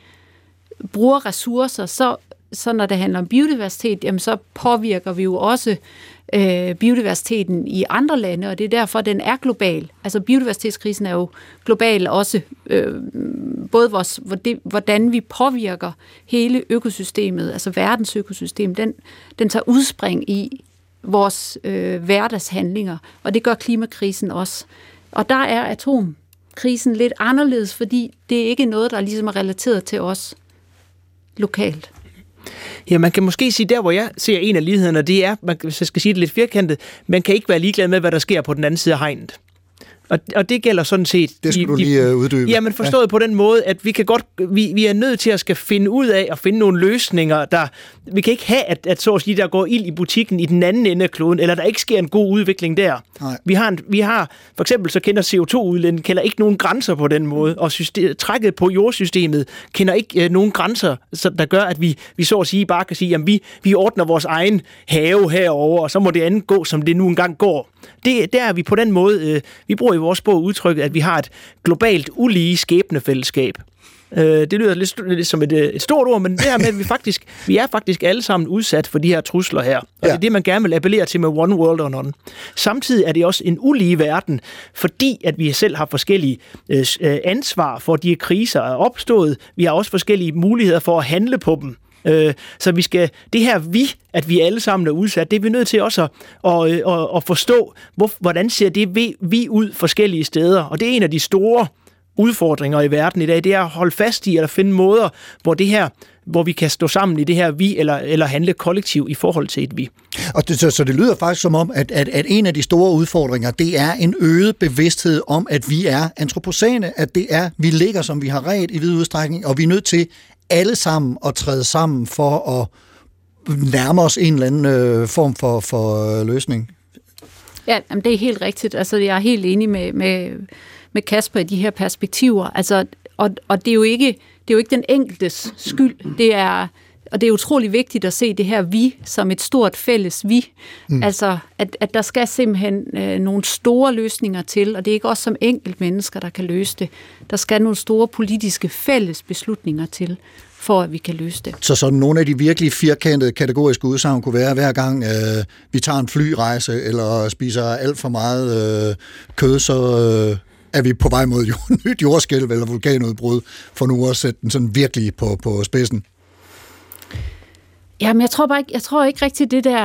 bruger ressourcer, så, så når det handler om biodiversitet, jamen så påvirker vi jo også øh, biodiversiteten i andre lande, og det er derfor, den er global. Altså biodiversitetskrisen er jo global også, øh, både vores, hvordan vi påvirker hele økosystemet, altså verdens økosystem, den, den tager udspring i vores øh, hverdagshandlinger, og det gør klimakrisen også. Og der er atomkrisen lidt anderledes, fordi det er ikke noget, der ligesom er relateret til os lokalt. Ja, man kan måske sige, der hvor jeg ser en af lighederne, det er, man, hvis jeg skal sige det lidt firkantet, man kan ikke være ligeglad med, hvad der sker på den anden side af hegnet. Og, og det gælder sådan set... Det skal de, du lige øh, uddybe. Jamen forstået ja. på den måde, at vi kan godt, vi, vi er nødt til at skal finde ud af at finde nogle løsninger, der... Vi kan ikke have, at, at så at sige, der går ild i butikken i den anden ende af kloden, eller der ikke sker en god udvikling der. Nej. Vi har, en, vi har for eksempel så kender CO2-udlændingen kender ikke nogen grænser på den måde, og system, trækket på jordsystemet kender ikke øh, nogen grænser, så, der gør, at vi, vi så at sige bare kan sige, at vi, vi ordner vores egen have herover, og så må det andet gå, som det nu engang går. Det, der er vi på den måde, øh, vi bruger i vores bog udtrykket, at vi har et globalt ulige skæbnefællesskab. Øh, det lyder lidt, lidt som et, øh, et stort ord, men det her med, at vi faktisk, [LAUGHS] vi er faktisk alle sammen udsat for de her trusler her. Og ja. det er det, man gerne vil appellere til med One World or None. Samtidig er det også en ulige verden, fordi at vi selv har forskellige øh, øh ansvar for, de kriser er opstået. Vi har også forskellige muligheder for at handle på dem. Øh, så vi skal, det her vi, at vi alle sammen er udsat, det er vi nødt til også at, at, at, at forstå, hvor, hvordan ser det vi, vi ud forskellige steder. Og det er en af de store udfordringer i verden i dag, det er at holde fast i, eller finde måder, hvor det her hvor vi kan stå sammen i det her vi, eller, eller handle kollektiv i forhold til et vi. Og det, så, så det lyder faktisk som om, at, at, at en af de store udfordringer, det er en øget bevidsthed om, at vi er antropocene, at det er, vi ligger, som vi har ret i vid udstrækning, og vi er nødt til alle sammen at træde sammen for at nærme os en eller anden øh, form for, for øh, løsning. Ja, jamen det er helt rigtigt. Altså, jeg er helt enig med, med, med Kasper i de her perspektiver. Altså, og, og det er jo ikke det er jo ikke den enkeltes skyld. Det er og det er utrolig vigtigt at se det her vi som et stort fælles vi. Mm. Altså, at, at der skal simpelthen øh, nogle store løsninger til, og det er ikke også som enkelt mennesker, der kan løse det. Der skal nogle store politiske fælles beslutninger til for at vi kan løse det. Så sådan nogle af de virkelig firkantede kategoriske udsagn kunne være, hver gang øh, vi tager en flyrejse eller spiser alt for meget øh, kød, så øh, er vi på vej mod [LAUGHS] nyt jordskælv eller vulkanudbrud, for nu at sætte den sådan virkelig på, på spidsen. Jamen, jeg tror bare ikke, jeg tror ikke rigtigt, det der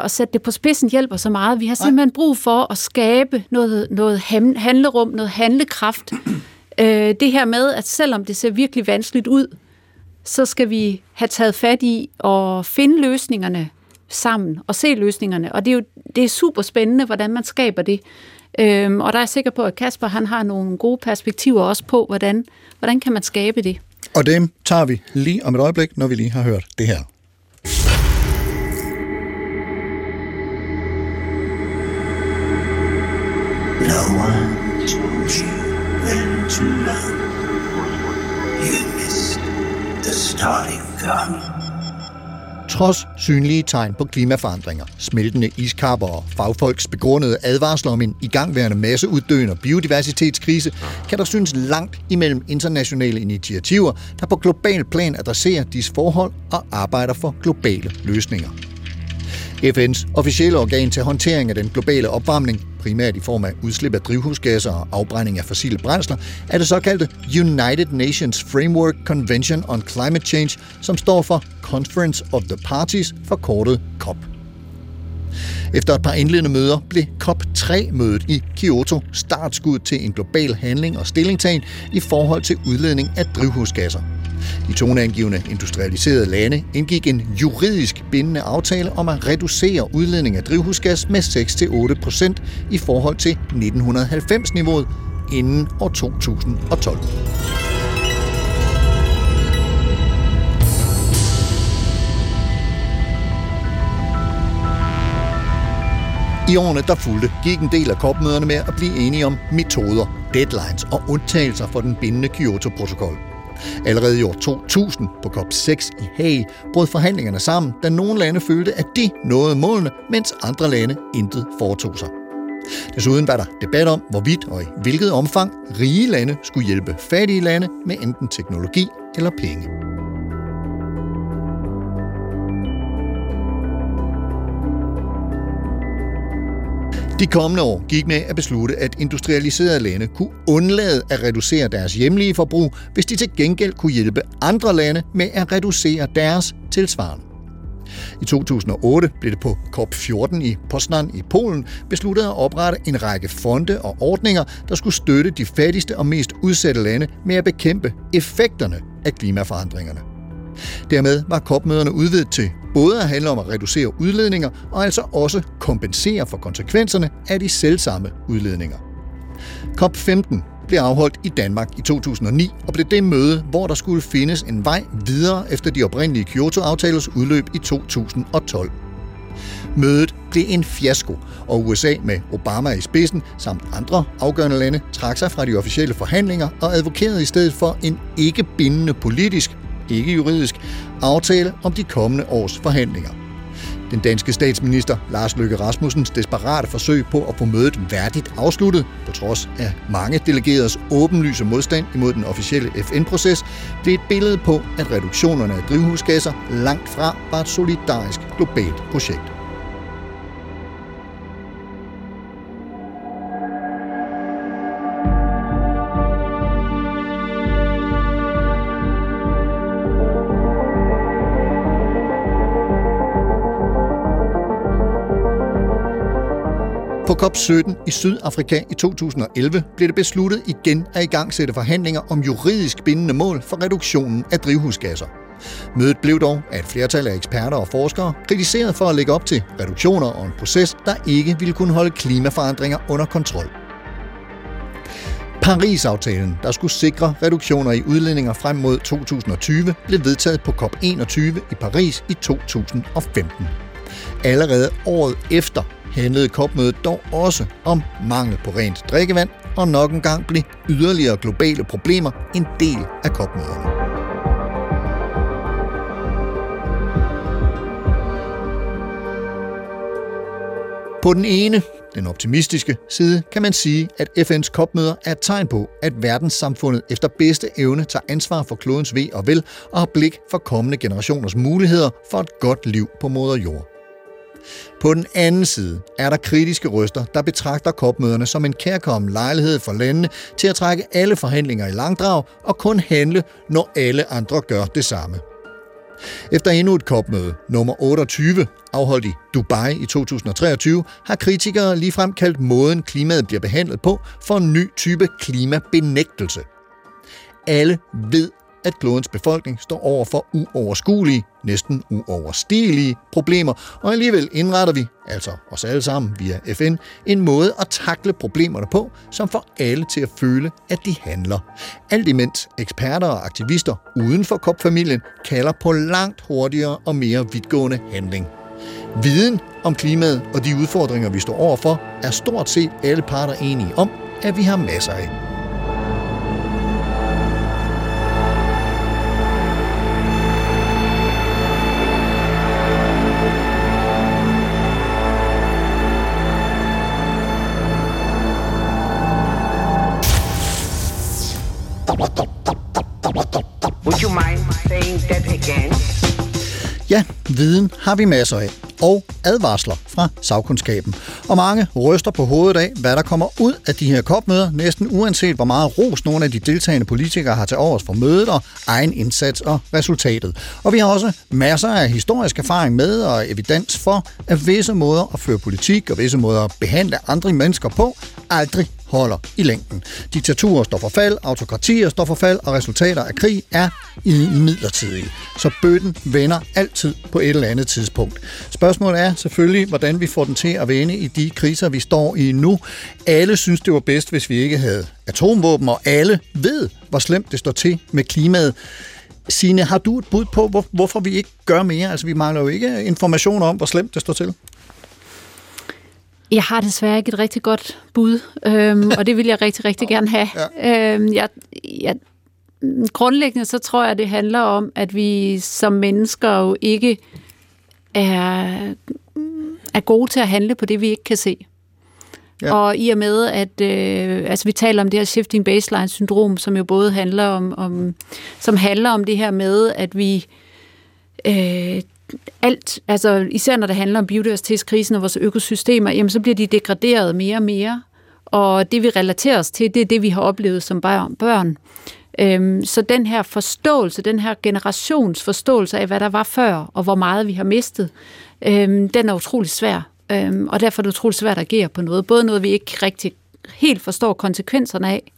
at sætte det på spidsen hjælper så meget. Vi har simpelthen Nej. brug for at skabe noget, noget handlerum, noget handlekraft. [CLEARS THROAT] øh, det her med, at selvom det ser virkelig vanskeligt ud, så skal vi have taget fat i at finde løsningerne sammen og se løsningerne. Og det er jo det er super spændende, hvordan man skaber det. Øhm, og der er jeg sikker på, at Kasper han har nogle gode perspektiver også på, hvordan, hvordan kan man skabe det. Og dem tager vi lige om et øjeblik, når vi lige har hørt det her. One told you when to run. You missed the starting gun. Trods synlige tegn på klimaforandringer, smeltende iskapper og fagfolks begrundede advarsler om en igangværende masseuddøende og biodiversitetskrise, kan der synes langt imellem internationale initiativer, der på global plan adresserer disse forhold og arbejder for globale løsninger. FN's officielle organ til håndtering af den globale opvarmning, primært i form af udslip af drivhusgasser og afbrænding af fossile brændsler, er det såkaldte United Nations Framework Convention on Climate Change, som står for Conference of the Parties, forkortet COP. Efter et par indledende møder blev COP3-mødet i Kyoto startskud til en global handling og stillingtagen i forhold til udledning af drivhusgasser. De toneangivende industrialiserede lande indgik en juridisk bindende aftale om at reducere udledning af drivhusgas med 6-8 procent i forhold til 1990-niveauet inden år 2012. I årene, der fulgte, gik en del af kopmøderne med at blive enige om metoder, deadlines og undtagelser for den bindende Kyoto-protokol. Allerede i år 2000 på COP6 i Haag brød forhandlingerne sammen, da nogle lande følte, at de nåede målene, mens andre lande intet foretog sig. Desuden var der debat om, hvorvidt og i hvilket omfang rige lande skulle hjælpe fattige lande med enten teknologi eller penge. De kommende år gik med at beslutte, at industrialiserede lande kunne undlade at reducere deres hjemlige forbrug, hvis de til gengæld kunne hjælpe andre lande med at reducere deres tilsvarende. I 2008 blev det på COP14 i Poznan i Polen besluttet at oprette en række fonde og ordninger, der skulle støtte de fattigste og mest udsatte lande med at bekæmpe effekterne af klimaforandringerne. Dermed var COP-møderne udvidet til både at handle om at reducere udledninger og altså også kompensere for konsekvenserne af de selvsamme udledninger. COP15 blev afholdt i Danmark i 2009 og blev det møde, hvor der skulle findes en vej videre efter de oprindelige Kyoto-aftalers udløb i 2012. Mødet blev en fiasko, og USA med Obama i spidsen samt andre afgørende lande trak sig fra de officielle forhandlinger og advokerede i stedet for en ikke bindende politisk, ikke juridisk, aftale om de kommende års forhandlinger. Den danske statsminister Lars Løkke Rasmussens desperate forsøg på at få mødet værdigt afsluttet, på trods af mange delegeredes åbenlyse modstand imod den officielle FN-proces, blev et billede på, at reduktionerne af drivhusgasser langt fra var et solidarisk globalt projekt. COP17 i Sydafrika i 2011 blev det besluttet igen at igangsætte forhandlinger om juridisk bindende mål for reduktionen af drivhusgasser. Mødet blev dog af et flertal af eksperter og forskere kritiseret for at lægge op til reduktioner og en proces, der ikke ville kunne holde klimaforandringer under kontrol. Paris-aftalen, der skulle sikre reduktioner i udledninger frem mod 2020, blev vedtaget på COP21 i Paris i 2015. Allerede året efter handlede kopmødet dog også om mangel på rent drikkevand, og nok en gang blev yderligere globale problemer en del af kopmøderne. På den ene, den optimistiske side, kan man sige, at FN's kopmøder er et tegn på, at verdenssamfundet efter bedste evne tager ansvar for klodens ved og vel og har blik for kommende generationers muligheder for et godt liv på moder jord. På den anden side er der kritiske røster, der betragter kopmøderne som en kærkommen lejlighed for landene til at trække alle forhandlinger i langdrag og kun handle, når alle andre gør det samme. Efter endnu et kopmøde, nummer 28, afholdt i Dubai i 2023, har kritikere ligefrem kaldt måden klimaet bliver behandlet på for en ny type klimabenægtelse. Alle ved, at klodens befolkning står over for uoverskuelige, næsten uoverstigelige problemer, og alligevel indretter vi, altså os alle sammen via FN, en måde at takle problemerne på, som får alle til at føle, at de handler. Alt imens eksperter og aktivister uden for COP-familien kalder på langt hurtigere og mere vidtgående handling. Viden om klimaet og de udfordringer, vi står overfor, er stort set alle parter enige om, at vi har masser af. Would you mind saying that again? Ja, viden har vi masser af. og advarsler fra sagkundskaben. Og mange ryster på hovedet af, hvad der kommer ud af de her kopmøder, næsten uanset hvor meget ros nogle af de deltagende politikere har til overs for mødet og egen indsats og resultatet. Og vi har også masser af historisk erfaring med og evidens for, at visse måder at føre politik og visse måder at behandle andre mennesker på aldrig holder i længden. Diktaturer står for fald, autokratier står for fald, og resultater af krig er i midlertidige. Så bøtten vender altid på et eller andet tidspunkt. Spørgsmålet er selvfølgelig, hvordan vi får den til at vende i de kriser, vi står i nu. Alle synes, det var bedst, hvis vi ikke havde atomvåben, og alle ved, hvor slemt det står til med klimaet. Signe, har du et bud på, hvorfor vi ikke gør mere? Altså, vi mangler jo ikke information om, hvor slemt det står til. Jeg har desværre ikke et rigtig godt bud, øhm, og det vil jeg rigtig, rigtig gerne have. Ja. Øhm, jeg, jeg, grundlæggende så tror jeg, det handler om, at vi som mennesker jo ikke er, er gode til at handle på det, vi ikke kan se. Ja. Og i og med, at øh, altså vi taler om det her shifting baseline syndrom, som jo både handler om, om som handler om det her med, at vi øh, alt, altså især når det handler om biodiversitetskrisen og vores økosystemer, jamen så bliver de degraderet mere og mere. Og det vi relaterer os til, det er det, vi har oplevet som børn. Øhm, så den her forståelse, den her generationsforståelse af, hvad der var før, og hvor meget vi har mistet, øhm, den er utrolig svær. Øhm, og derfor er det utrolig svært at agere på noget. Både noget, vi ikke rigtig helt forstår konsekvenserne af,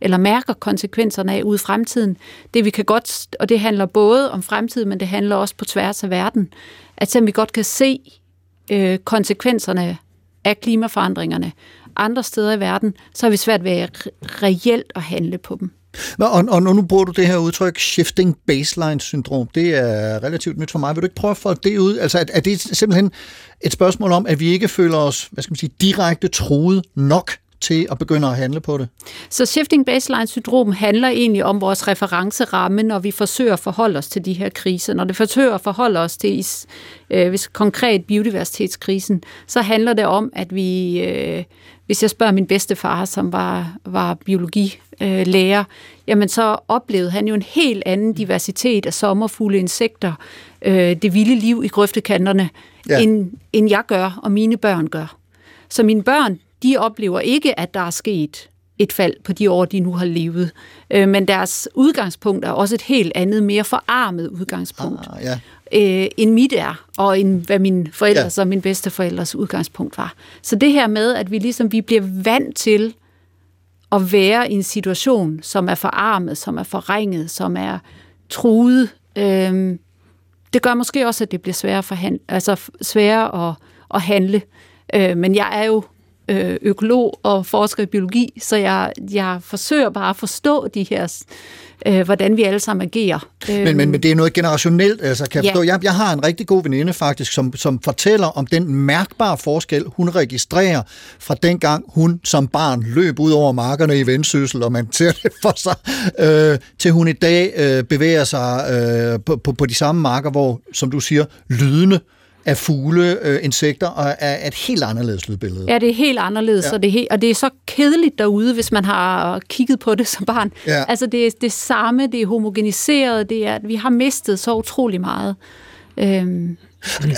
eller mærker konsekvenserne af ude i fremtiden. Det vi kan godt, og det handler både om fremtiden, men det handler også på tværs af verden, at selvom vi godt kan se øh, konsekvenserne af klimaforandringerne andre steder i verden, så har vi svært ved at reelt at handle på dem. Og, og nu bruger du det her udtryk, shifting baseline syndrom. Det er relativt nyt for mig. Vil du ikke prøve at få det ud? Altså, er det simpelthen et spørgsmål om, at vi ikke føler os, hvad skal man sige, direkte truet nok til at begynde at handle på det? Så shifting baseline syndrom handler egentlig om vores referenceramme, når vi forsøger at forholde os til de her kriser. Når det forsøger at forholde os til øh, hvis konkret biodiversitetskrisen, så handler det om, at vi, øh, hvis jeg spørger min bedstefar, som var, var biologilærer, jamen så oplevede han jo en helt anden diversitet af sommerfugle, insekter, øh, det vilde liv i grøftekanterne, ja. end, end jeg gør, og mine børn gør. Så mine børn, de oplever ikke, at der er sket et fald på de år, de nu har levet. Øh, men deres udgangspunkt er også et helt andet, mere forarmet udgangspunkt, ah, ja. øh, end mit er, og end hvad min forældres ja. og min bedsteforældres udgangspunkt var. Så det her med, at vi ligesom vi bliver vant til at være i en situation, som er forarmet, som er forringet, som er truet, øh, det gør måske også, at det bliver sværere, for han, altså sværere at, at handle. Øh, men jeg er jo økolog og forsker i biologi, så jeg, jeg forsøger bare at forstå de her, øh, hvordan vi alle sammen agerer. Men, men, men det er noget generationelt, altså kan jeg ja. forstå. Jeg, jeg har en rigtig god veninde faktisk, som, som fortæller om den mærkbare forskel, hun registrerer fra dengang hun som barn løb ud over markerne i vendsyssel, og man ser det for sig, øh, til hun i dag øh, bevæger sig øh, på, på, på de samme marker, hvor, som du siger, lydende af fugle, øh, insekter, og er et helt anderledes lydbillede. Ja, det er helt anderledes, ja. og, det er helt, og det er så kedeligt derude, hvis man har kigget på det [LAUGHS] som barn. Ja. Altså, det er det samme, det er homogeniseret, det er, vi har mistet så utrolig meget. Øhm.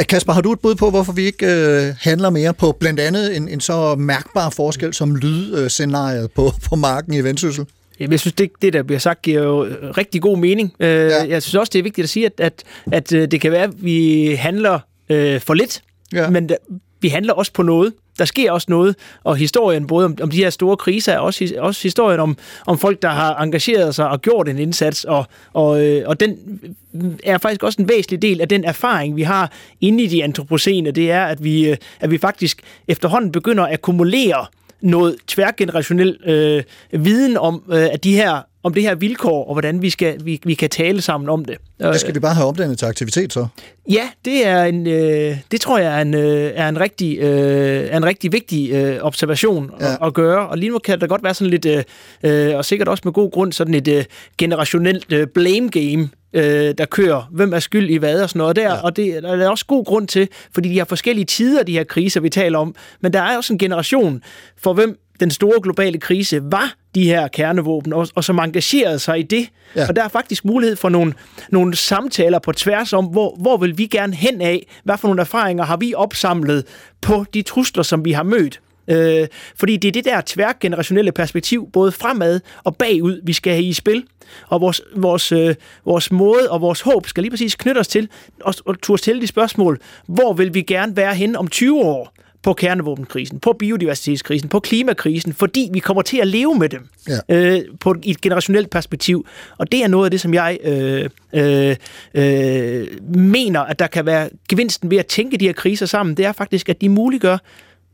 Kasper, har du et bud på, hvorfor vi ikke øh, handler mere på blandt andet en, en så mærkbar forskel som lydscenariet på, på marken i Vendsyssel? Jeg synes, det, det der bliver sagt, giver jo rigtig god mening. Øh, ja. Jeg synes også, det er vigtigt at sige, at, at, at øh, det kan være, at vi handler øh, for lidt, ja. men der, vi handler også på noget. Der sker også noget, og historien både om, om de her store kriser er også, også historien om, om folk, der har engageret sig og gjort en indsats, og, og, øh, og den er faktisk også en væsentlig del af den erfaring, vi har inde i de antropocene, det er, at vi, øh, at vi faktisk efterhånden begynder at akkumulere noget tværgenerationel øh, viden om, øh, at de her om det her vilkår, og hvordan vi, skal, vi, vi kan tale sammen om det. Hvad skal vi bare have omdannet til aktivitet så? Ja, det er en, øh, det tror jeg er en, øh, er en, rigtig, øh, er en rigtig vigtig øh, observation ja. at, at gøre. Og lige nu kan der godt være sådan lidt, øh, øh, og sikkert også med god grund, sådan et øh, generationelt øh, blame game, øh, der kører. Hvem er skyld i hvad og sådan noget der. Ja. Og det der er også god grund til, fordi de har forskellige tider, de her kriser, vi taler om. Men der er også en generation, for hvem den store globale krise var de her kernevåben, og, og som engagerede sig i det. Ja. Og der er faktisk mulighed for nogle, nogle samtaler på tværs om, hvor, hvor vil vi gerne hen af? Hvad for nogle erfaringer har vi opsamlet på de trusler, som vi har mødt? Øh, fordi det er det der tværgenerationelle perspektiv, både fremad og bagud, vi skal have i spil. Og vores, vores, øh, vores måde og vores håb skal lige præcis knytte os til og, og turde stille de spørgsmål, hvor vil vi gerne være henne om 20 år? På kernevåbenkrisen, på biodiversitetskrisen, på klimakrisen, fordi vi kommer til at leve med dem Ja. øh, på et, i et generationelt perspektiv. Og det er noget af det, som jeg øh, øh, øh, mener, at der kan være gevinsten ved at tænke de her kriser sammen. Det er faktisk, at de muliggør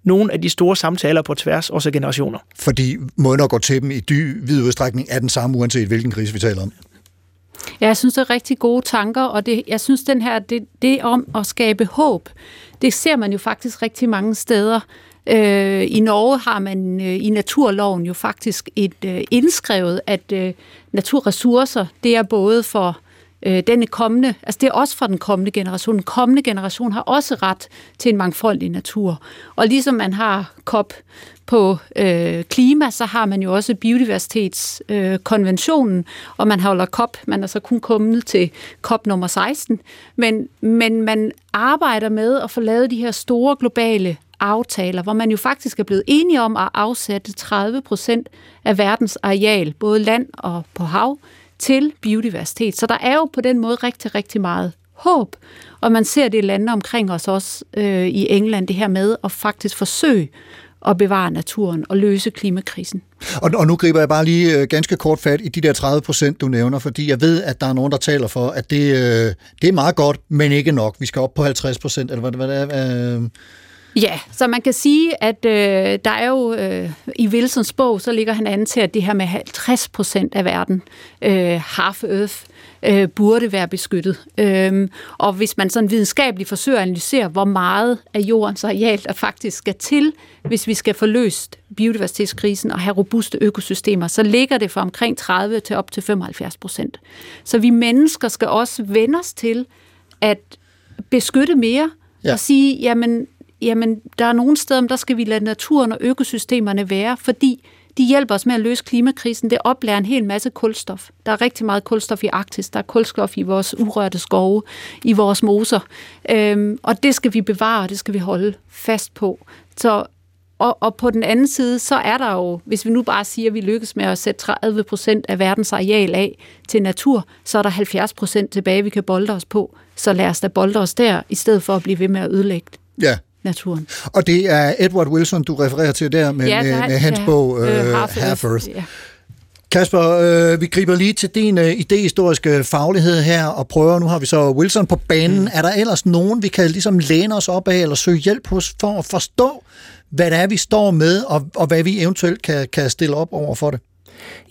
nogle af de store samtaler på tværs, også af generationer. Fordi måden at gå til dem i dy, vid udstrækning er den samme, uanset hvilken krise vi taler om. Ja, jeg synes, det er rigtig gode tanker, og det, jeg synes, den her, det, det om at skabe håb, det ser man jo faktisk rigtig mange steder. Øh, I Norge har man øh, i naturloven jo faktisk et øh, indskrevet, at øh, naturressourcer, det er både for øh, den kommende, altså det er også for den kommende generation. Den kommende generation har også ret til en mangfoldig natur. Og ligesom man har COP på øh, klima, så har man jo også biodiversitetskonventionen, øh, konventionen, og man holder COP, man er så kun kommet til COP nummer 16, men, men man arbejder med at få lavet de her store globale aftaler, hvor man jo faktisk er blevet enige om at afsætte 30 procent af verdens areal, både land og på hav, til biodiversitet. Så der er jo på den måde rigtig, rigtig meget håb, og man ser det i lande omkring os også øh, i England, det her med at faktisk forsøge at bevare naturen og løse klimakrisen. Og, og nu griber jeg bare lige øh, ganske kort fat i de der 30 procent, du nævner, fordi jeg ved, at der er nogen, der taler for, at det, øh, det er meget godt, men ikke nok. Vi skal op på 50 procent, eller hvad, hvad det er. Øh, Ja, så man kan sige, at øh, der er jo øh, i Wilsons bog, så ligger han an til, at det her med 50 procent af verden, øh, half earth, øh, burde være beskyttet. Øhm, og hvis man sådan videnskabeligt forsøger at analysere, hvor meget af jordens areal der faktisk skal til, hvis vi skal få løst biodiversitetskrisen og have robuste økosystemer, så ligger det fra omkring 30 til op til 75 procent. Så vi mennesker skal også vende os til at beskytte mere Ja. og sige, jamen jamen, der er nogle steder, der skal vi lade naturen og økosystemerne være, fordi de hjælper os med at løse klimakrisen. Det oplærer en hel masse kulstof. Der er rigtig meget kulstof i Arktis. Der er kulstof i vores urørte skove, i vores moser. Øhm, og det skal vi bevare, og det skal vi holde fast på. Så, og, og på den anden side, så er der jo, hvis vi nu bare siger, at vi lykkes med at sætte 30 procent af verdens areal af til natur, så er der 70 procent tilbage, vi kan bolde os på. Så lad os da bolde os der, i stedet for at blive ved med at ødelægge ja, naturen. og det er Edward Wilson, du refererer til der med, Ja, med, med hans ja, bog øh, øh, Half Half Earth, Earth. ja. Kasper, øh, vi griber lige til din øh, idehistoriske faglighed her og prøver, nu har vi så Wilson på banen. Mm. Er der ellers nogen, vi kan ligesom læne os op af eller søge hjælp hos for at forstå, hvad det er, vi står med, og, og hvad vi eventuelt kan, kan stille op over for det?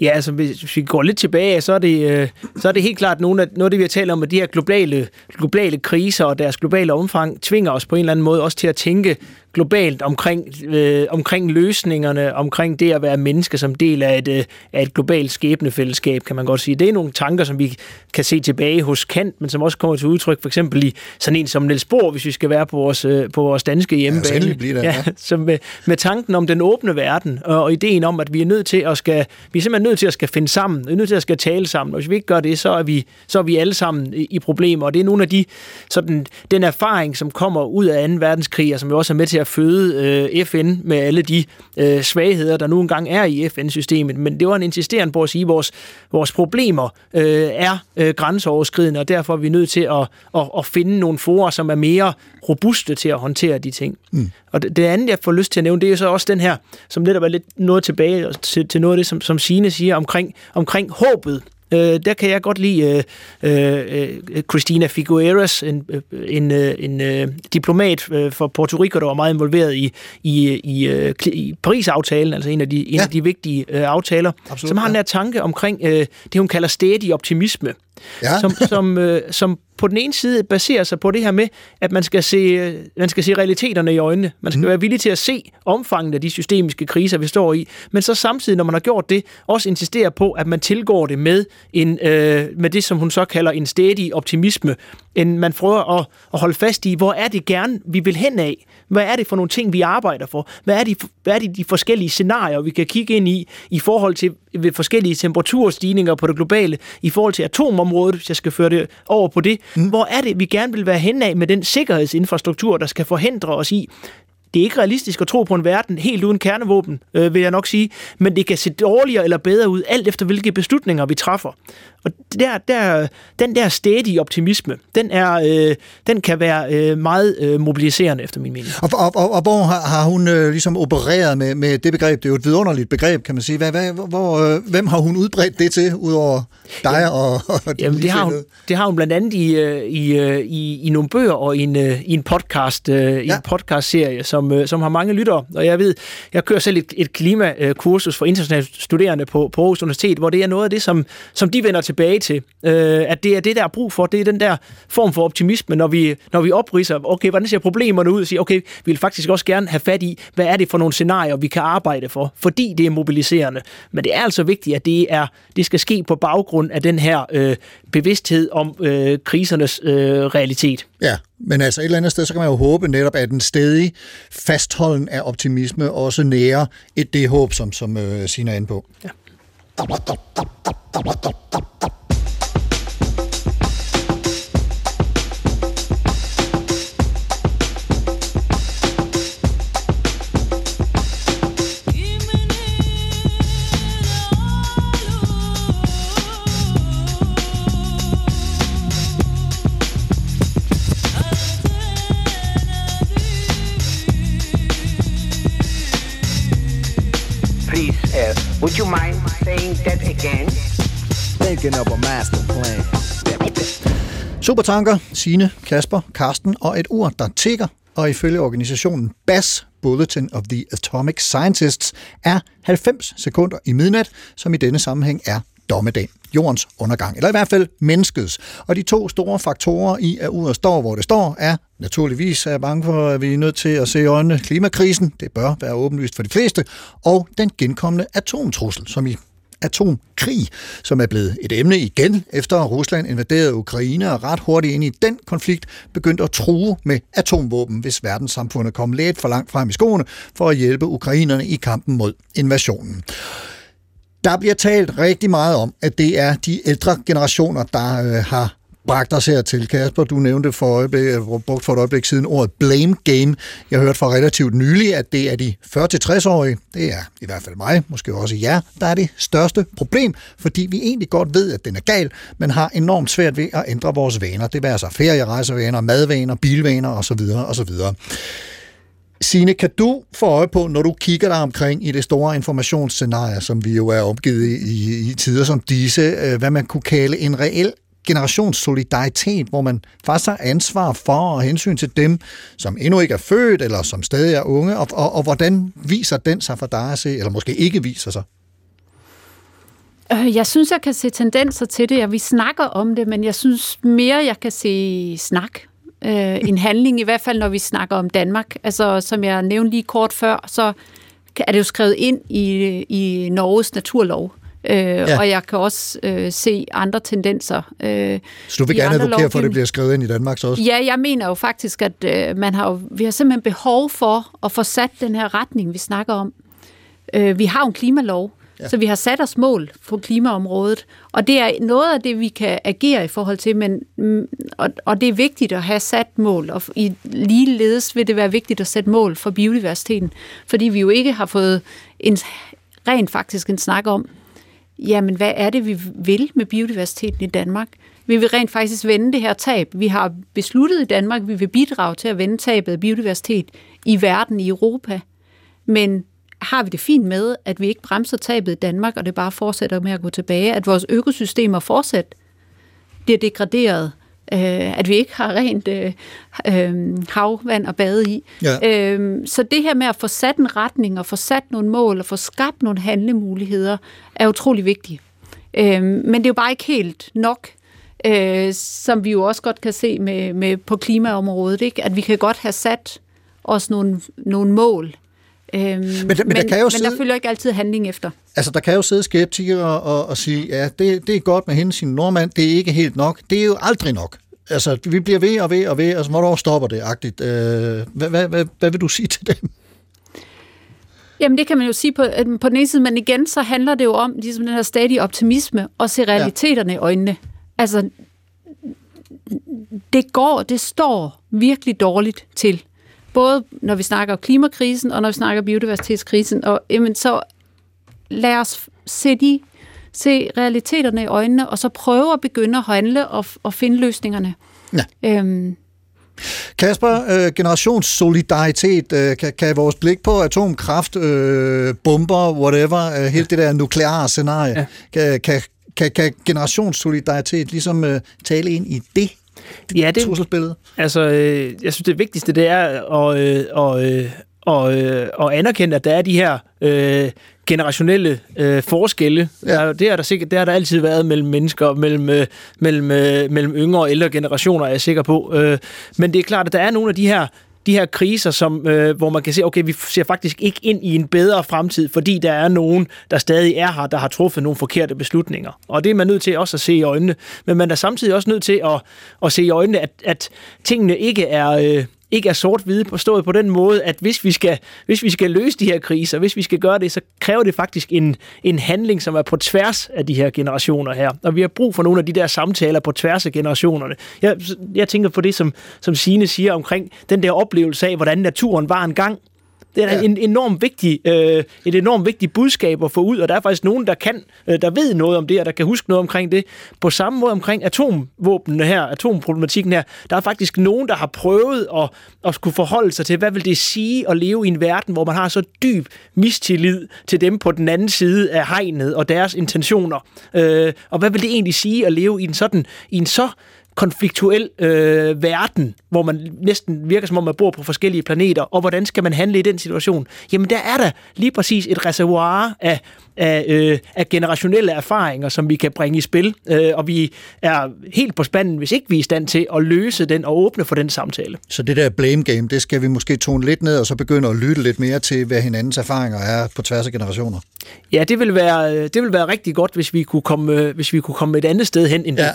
Ja, altså hvis vi går lidt tilbage, så er det, øh, så er det helt klart nogle af, noget af det, vi har talt om, at de her globale, globale kriser og deres globale omfang tvinger os på en eller anden måde også til at tænke globalt omkring, øh, omkring løsningerne, omkring det at være menneske som del af et, øh, af et globalt skæbnefællesskab, kan man godt sige. Det er nogle tanker, som vi kan se tilbage hos Kant, men som også kommer til udtryk for eksempel i sådan en som Niels Bohr, hvis vi skal være på vores, øh, på vores danske hjemmebane. blive det, ja. Så [LAUGHS] med, med tanken om den åbne verden, og, og ideen om, at vi er nødt til at skal, vi er simpelthen nødt til at skal finde sammen, vi er nødt til at skal tale sammen, og hvis vi ikke gør det, så er vi, så er vi alle sammen i, i problemer, og det er nogle af de, sådan, den erfaring, som kommer ud af 2. verdenskrig, og som jo også er med til at føde øh, FN med alle de øh, svagheder, der nu engang er i FN-systemet, men det var en insisteren på at sige, at vores, vores problemer øh, er øh, grænseoverskridende, og derfor er vi nødt til at, at, at finde nogle forer, som er mere robuste til at håndtere de ting. Mm. Og det, det andet, jeg får lyst til at nævne, det er jo så også den her, som netop er lidt noget tilbage til, til noget af det, som, som Signe siger omkring, omkring håbet. Øh, der kan jeg godt lide øh, øh, Christina Figueres, en, øh, en, øh, en øh, diplomat øh, for Puerto Rico, der var meget involveret i, i, i, øh, i Paris-aftalen, altså en af de, en Ja. af de vigtige øh, aftaler, Absolut, som har ja. den her tanke omkring øh, det, hun kalder stædig optimisme. Ja. som, [LAUGHS] som, øh, som på den ene side baserer sig på det her med, at man skal se, øh, man skal se realiteterne i øjnene. Man skal mm. være villig til at se omfanget af de systemiske kriser, vi står i, men så samtidig, når man har gjort det, også insistere på, at man tilgår det med, en, øh, med det, som hun så kalder en stedig optimisme. En, man prøver at, at holde fast i, hvor er det gerne, vi vil hen af? Hvad er det for nogle ting, vi arbejder for? Hvad er, de, hvad er det de forskellige scenarier, vi kan kigge ind i, i forhold til ved forskellige temperaturstigninger på det globale, i forhold til atomområdet, hvis jeg skal føre det over på det. Mm. Hvor er det, vi gerne vil være hen af med den sikkerhedsinfrastruktur, der skal forhindre os i det er ikke realistisk at tro på en verden helt uden kernevåben, øh, vil jeg nok sige, men det kan se dårligere eller bedre ud, alt efter hvilke beslutninger vi træffer. Og der, der, den der stedige optimisme, den, er, øh, den kan være øh, meget øh, mobiliserende efter min mening. Og, og, og, og hvor har, har hun øh, ligesom opereret med, med det begreb? Det er jo et vidunderligt begreb, kan man sige. Hvad, hvad, hvor, øh, hvem har hun udbredt det til, udover dig Jamen, og, og Jamen, det, har hun, det har hun blandt andet i, øh, i, øh, i, i nogle bøger og i en, øh, i en podcast, ja. i en podcastserie, som, Øh, som har mange lyttere. Og jeg ved, jeg kører selv et, et klimakursus for internationale studerende på, på Aarhus Universitet, hvor det er noget af det, som, som de vender tilbage til. Øh, at det er det, der er brug for. Det er den der form for optimisme, når vi, når vi opriser, okay, hvordan ser problemerne ud, og siger, okay, vi vil faktisk også gerne have fat i, hvad er det for nogle scenarier, vi kan arbejde for, fordi det er mobiliserende. Men det er altså vigtigt, at det, er, det skal ske på baggrund af den her øh, bevidsthed om øh, krisernes øh, realitet. Ja, men altså et eller andet sted, så kan man jo håbe netop, at den stedig fastholden af optimisme også nærer et det håb, som, som øh, Sina er inde på. Ja. Thinking of a master plan. Supertanker, Sine, Kasper, Karsten og et ur, der tigger, og ifølge organisationen BAS, Bulletin of the Atomic Scientists, er 90 sekunder i midnat, som i denne sammenhæng er dommedag, jordens undergang, eller i hvert fald menneskets. Og de to store faktorer i, at uret står, hvor det står, er naturligvis, er jeg bange for, at vi er nødt til at se i øjnene klimakrisen, det bør være åbenlyst for de fleste, og den genkommende atomtrussel, som i atomkrig, som er blevet et emne igen, efter Rusland invaderede Ukraine og ret hurtigt ind i den konflikt begyndte at true med atomvåben, hvis verdenssamfundet kom lidt for langt frem i skoene for at hjælpe ukrainerne i kampen mod invasionen. Der bliver talt rigtig meget om, at det er de ældre generationer, der øh, har bragt os hertil. Kasper, du nævnte for, øjeblik, brugt for et øjeblik siden ordet blame game. Jeg hørte fra relativt nylig, at det er de 40-60-årige, det er i hvert fald mig, måske også jer, der er det største problem, fordi vi egentlig godt ved, at den er gal, men har enormt svært ved at ændre vores vaner. Det vil altså ferierejsevaner, madvaner, bilvaner osv. osv. Sine, kan du få øje på, når du kigger dig omkring i det store informationsscenarie, som vi jo er omgivet i, i, tider som disse, øh, hvad man kunne kalde en reel generationssolidaritet, hvor man faktisk har ansvar for og hensyn til dem, som endnu ikke er født, eller som stadig er unge, og, og, og hvordan viser den sig for dig at se, eller måske ikke viser sig? Øh, jeg synes, jeg kan se tendenser til det, og vi snakker om det, men jeg synes mere, jeg kan se snak øh, en handling, i hvert fald når vi snakker om Danmark. Altså, som jeg nævnte lige kort før, så er det jo skrevet ind i, i Norges naturlov. Øh, ja. Og jeg kan også øh, se andre tendenser. Øh, Så du vil gerne advokere for, at det bliver skrevet ind i Danmark så også? Ja, jeg mener jo faktisk, at øh, man har jo, vi har simpelthen behov for at få sat den her retning, vi snakker om. Øh, vi har jo en klimalov, ja. så vi har sat os mål på klimaområdet, og det er noget af det, vi kan agere i forhold til, men, mm, og, og det er vigtigt at have sat mål, og i ligeledes vil det være vigtigt at sætte mål for biodiversiteten, fordi vi jo ikke har fået en, rent faktisk en snak om, jamen hvad er det, vi vil med biodiversiteten i Danmark? Vi vil rent faktisk vende det her tab. Vi har besluttet i Danmark, at vi vil bidrage til at vende tabet af biodiversitet i verden, i Europa. Men har vi det fint med, at vi ikke bremser tabet i Danmark, og det bare fortsætter med at gå tilbage, at vores økosystemer fortsat bliver degraderet, øh, at vi ikke har rent øh, øh, havvand at bade i. Ja. Øh, så det her med at få sat en retning, og få sat nogle mål, og få skabt nogle handlemuligheder, er utrolig vigtigt. Øh, men det er jo bare ikke helt nok. øh, som vi jo også godt kan se med, med på klimaområdet, ikke? at vi kan godt have sat os nogle, nogle mål, øhm, men, men, men, der, kan jo men sidde, der følger ikke altid handling efter. altså, der kan jo sidde skeptikere og, og sige, ja, det, det er godt med hende, sin nordmand, det er ikke helt nok. Det er jo aldrig nok. Altså, vi bliver ved og ved og ved, og så hvornår stopper det, agtigt. Øh, hvad, hvad, hvad, hvad vil du sige til dem? Jamen det kan man jo sige på, øh, på den ene side, men igen så handler det jo om ligesom den her stadige optimisme og se realiteterne ja. i øjnene. Altså, det går, det står virkelig dårligt til. Både når vi snakker klimakrisen og når vi snakker biodiversitetskrisen. Og jamen, så lad os se, de, se realiteterne i øjnene, og så prøve at begynde at handle og, og finde løsningerne. Ja. Øhm, Kasper, øh, generationssolidaritet, øh, kan, kan vores blik på atomkraft, øh, bomber, whatever, øh, helt det der nukleare scenarie, ja. kan, kan, kan, kan generationssolidaritet ligesom øh, tale ind i det? Ja, det, trusselsbillede? Altså, øh, jeg synes, det vigtigste, det er at, øh, og, øh, og, øh, og anerkende, at der er de her øh, generationelle øh, forskelle. Ja. Der, det, har der sikkert, det har der altid været mellem mennesker, mellem, øh, mellem, øh, mellem yngre og ældre generationer, er jeg sikker på. Øh, men det er klart, at der er nogle af de her de her kriser, som, øh, hvor man kan se, okay, vi ser faktisk ikke ind i en bedre fremtid, fordi der er nogen, der stadig er her, der har truffet nogle forkerte beslutninger. Og det er man nødt til også at se i øjnene. Men man er samtidig også nødt til at, at se i øjnene, at, at tingene ikke er... Øh, ikke er sort-hvide forstået på den måde, at hvis vi, skal, hvis vi skal løse de her kriser, hvis vi skal gøre det, så kræver det faktisk en, en handling, som er på tværs af de her generationer her. Og vi har brug for nogle af de der samtaler på tværs af generationerne. Jeg, jeg tænker på det, som, som Sine siger omkring den der oplevelse af, hvordan naturen var engang. Det er ja. en enormt vigtig, øh, et enormt vigtigt budskab at få ud, og der er faktisk nogen, der kan, øh, der ved noget om det, og der kan huske noget omkring det. På samme måde omkring atomvåbnene her, atomproblematikken her, der er faktisk nogen, der har prøvet at, at skulle forholde sig til, hvad vil det sige at leve i en verden, hvor man har så dyb mistillid til dem på den anden side af hegnet og deres intentioner. Øh, og hvad vil det egentlig sige at leve i en sådan, i en så konfliktuel øh, verden, hvor man næsten virker som om, man bor på forskellige planeter, og hvordan skal man handle i den situation? Jamen, der er der lige præcis et reservoir af, af, øh, af generationelle erfaringer, som vi kan bringe i spil, øh, og vi er helt på spanden, hvis ikke vi er i stand til at løse den og åbne for den samtale. Så det der blame game, det skal vi måske tone lidt ned, og så begynde at lytte lidt mere til, hvad hinandens erfaringer er på tværs af generationer. Ja, det vil være, det vil være rigtig godt, hvis vi kunne komme, hvis vi kunne komme et andet sted hen end ja.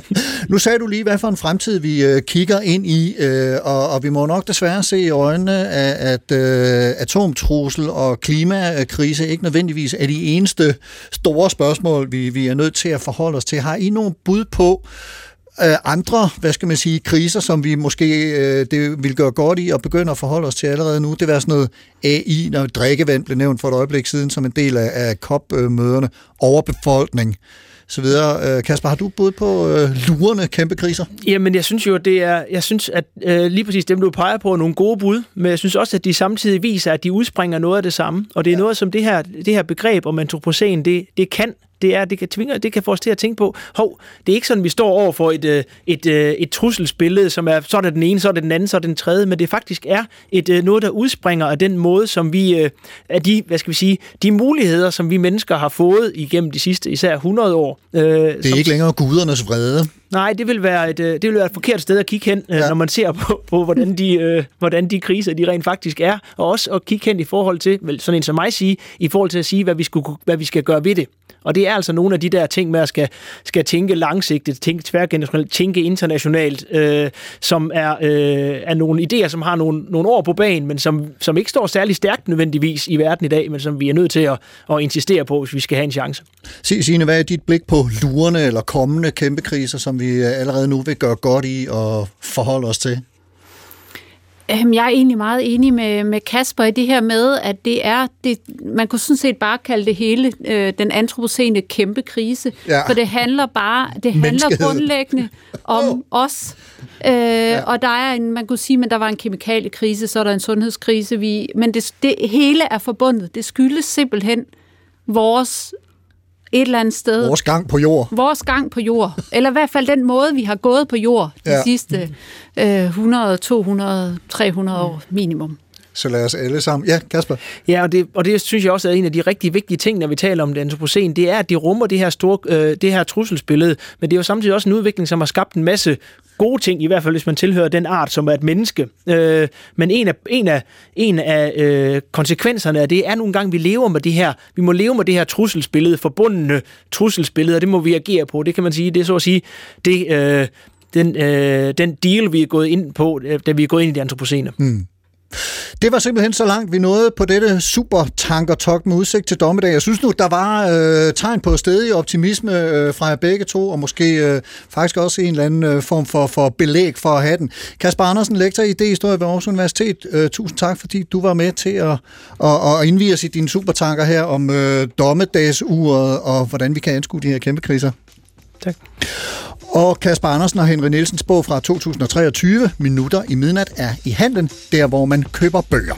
[LAUGHS] nu sagde du lige, hvad for en fremtid vi øh, kigger ind i, øh, og, og vi må nok desværre se i øjnene, at, at øh, atomtrussel og klimakrise ikke nødvendigvis er de eneste store spørgsmål, vi, vi er nødt til at forholde os til. Har I nogen bud på, øh, andre, hvad skal man sige, kriser, som vi måske øh, det vil gøre godt i at begynde at forholde os til allerede nu. Det var sådan noget AI, når drikkevand blev nævnt for et øjeblik siden som en del af, af COP-møderne, øh, overbefolkning så videre. Øh, Kasper, har du bud på øh, lurende kæmpe kriser? Jamen, jeg synes jo, det er, jeg synes, at øh, lige præcis dem, du peger på, er nogle gode bud, men jeg synes også, at de samtidig viser, at de udspringer noget af det samme. Og det er ja. noget, som det her, det her begreb om antropocen, det, det kan det er, det kan, tvinge, det kan få os til at tænke på, hov, det er ikke sådan, vi står over for et, øh, et, et, øh, et trusselsbillede, som er, så er det den ene, så er det den anden, så er det den tredje, men det faktisk er et, øh, noget, der udspringer af den måde, som vi, af de, hvad skal vi sige, de muligheder, som vi mennesker har fået igennem de sidste især 100 år. Det er som, ikke længere gudernes vrede. Nej, det vil være et, det vil være et forkert sted at kigge hen, ja. når man ser på, på hvordan, de, øh, hvordan de kriser de rent faktisk er, og også at kigge hen i forhold til, vel, sådan en som mig sige, i forhold til at sige, hvad vi, skulle, hvad vi skal gøre ved det. Og det er altså nogle af de der ting med at skal, skal tænke langsigtet, tænke tværgenerationelt, tænke internationalt, øh, som er, øh, er nogle idéer, som har nogle, nogle år på banen, men som, som ikke står særlig stærkt nødvendigvis i verden i dag, men som vi er nødt til at, at insistere på, hvis vi skal have en chance. Signe, hvad er dit blik på lurende eller kommende kæmpe kriser, som vi allerede nu vil gøre godt i og forholde os til? Øhm, jeg er egentlig meget enig med, med Kasper i det her med, at det er, det, man kunne sådan set bare kalde det hele øh, den antropocene kæmpe krise. Ja. For det handler bare, det handler grundlæggende [LAUGHS] om oh. os. Øh, ja. Og der er en, man kunne sige, men der var en kemikaliekrise, så er der en sundhedskrise. Vi, men det, det hele er forbundet. Det skyldes simpelthen vores et eller andet sted. Vores gang på jord. Vores gang på jord. Eller i hvert fald den måde, vi har gået på jord de ja. sidste øh, 100, 200, 300 år minimum. Så lad os alle sammen... Ja, Kasper? Ja, og det, og det synes jeg også er en af de rigtig vigtige ting, når vi taler om det antropocen, det er, at de rummer det her, store, øh, det her trusselsbillede, men det er jo samtidig også en udvikling, som har skabt en masse gode ting, i hvert fald hvis man tilhører den art, som er et menneske. Øh, men en af, en af, en af øh, konsekvenserne af det er nogle gange, vi lever med det her, vi må leve med det her trusselsbillede, forbundne trusselsbillede, og det må vi agere på. Det kan man sige, det er så at sige, det, øh, den, øh, den deal, vi er gået ind på, øh, da vi er gået ind i de antropocene. Mm. Det var simpelthen så langt, vi nåede på dette supertankertok med udsigt til dommedag. Jeg synes nu, der var øh, tegn på stedig optimisme øh, fra jer begge to, og måske øh, faktisk også en eller anden øh, form for, for belæg for at have den. Kasper Andersen, lektor i idéhistorie ved Aarhus Universitet. Øh, tusind tak, fordi du var med til at, at, at indvige os i dine supertanker her om øh, dommedagsuret, og hvordan vi kan anskue de her kæmpe kriser. Tak. Og Kasper Andersen og Henry Nielsens bog fra 2023, Minutter i midnat, er i handlen, der hvor man køber bøger.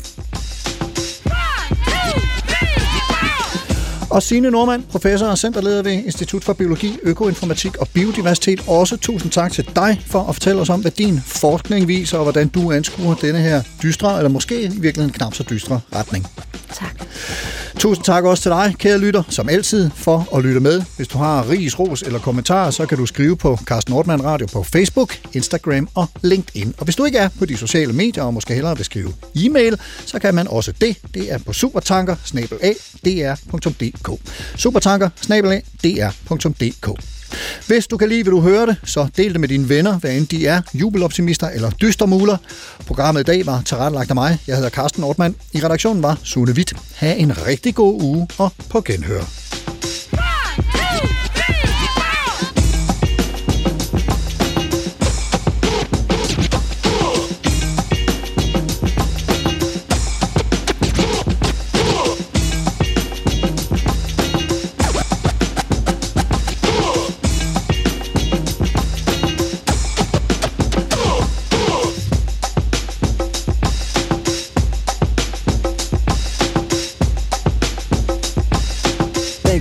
Og Signe Normand, professor og centerleder ved Institut for Biologi, Økoinformatik og Biodiversitet. Også tusind tak til dig for at fortælle os om, hvad din forskning viser, og hvordan du anskuer denne her dystre, eller måske i virkeligheden knap så dystre retning. Tak. Tusind tak også til dig, kære lytter, som altid, for at lytte med. Hvis du har ris, ros eller kommentarer, så kan du skrive på Carsten Nordmann Radio på Facebook, Instagram og LinkedIn. Og hvis du ikke er på de sociale medier, og måske hellere vil skrive e-mail, så kan man også det. Det er på supertanker dr.dk. Supertanker dr.dk. Hvis du kan lide, hvad du hørte, så del det med dine venner, hvad end de er jubeloptimister eller dystermuler. Programmet i dag var tilrettelagt af mig. Jeg hedder Carsten Ortmann. I redaktionen var Sune Witt. Ha' en rigtig god uge og på genhør.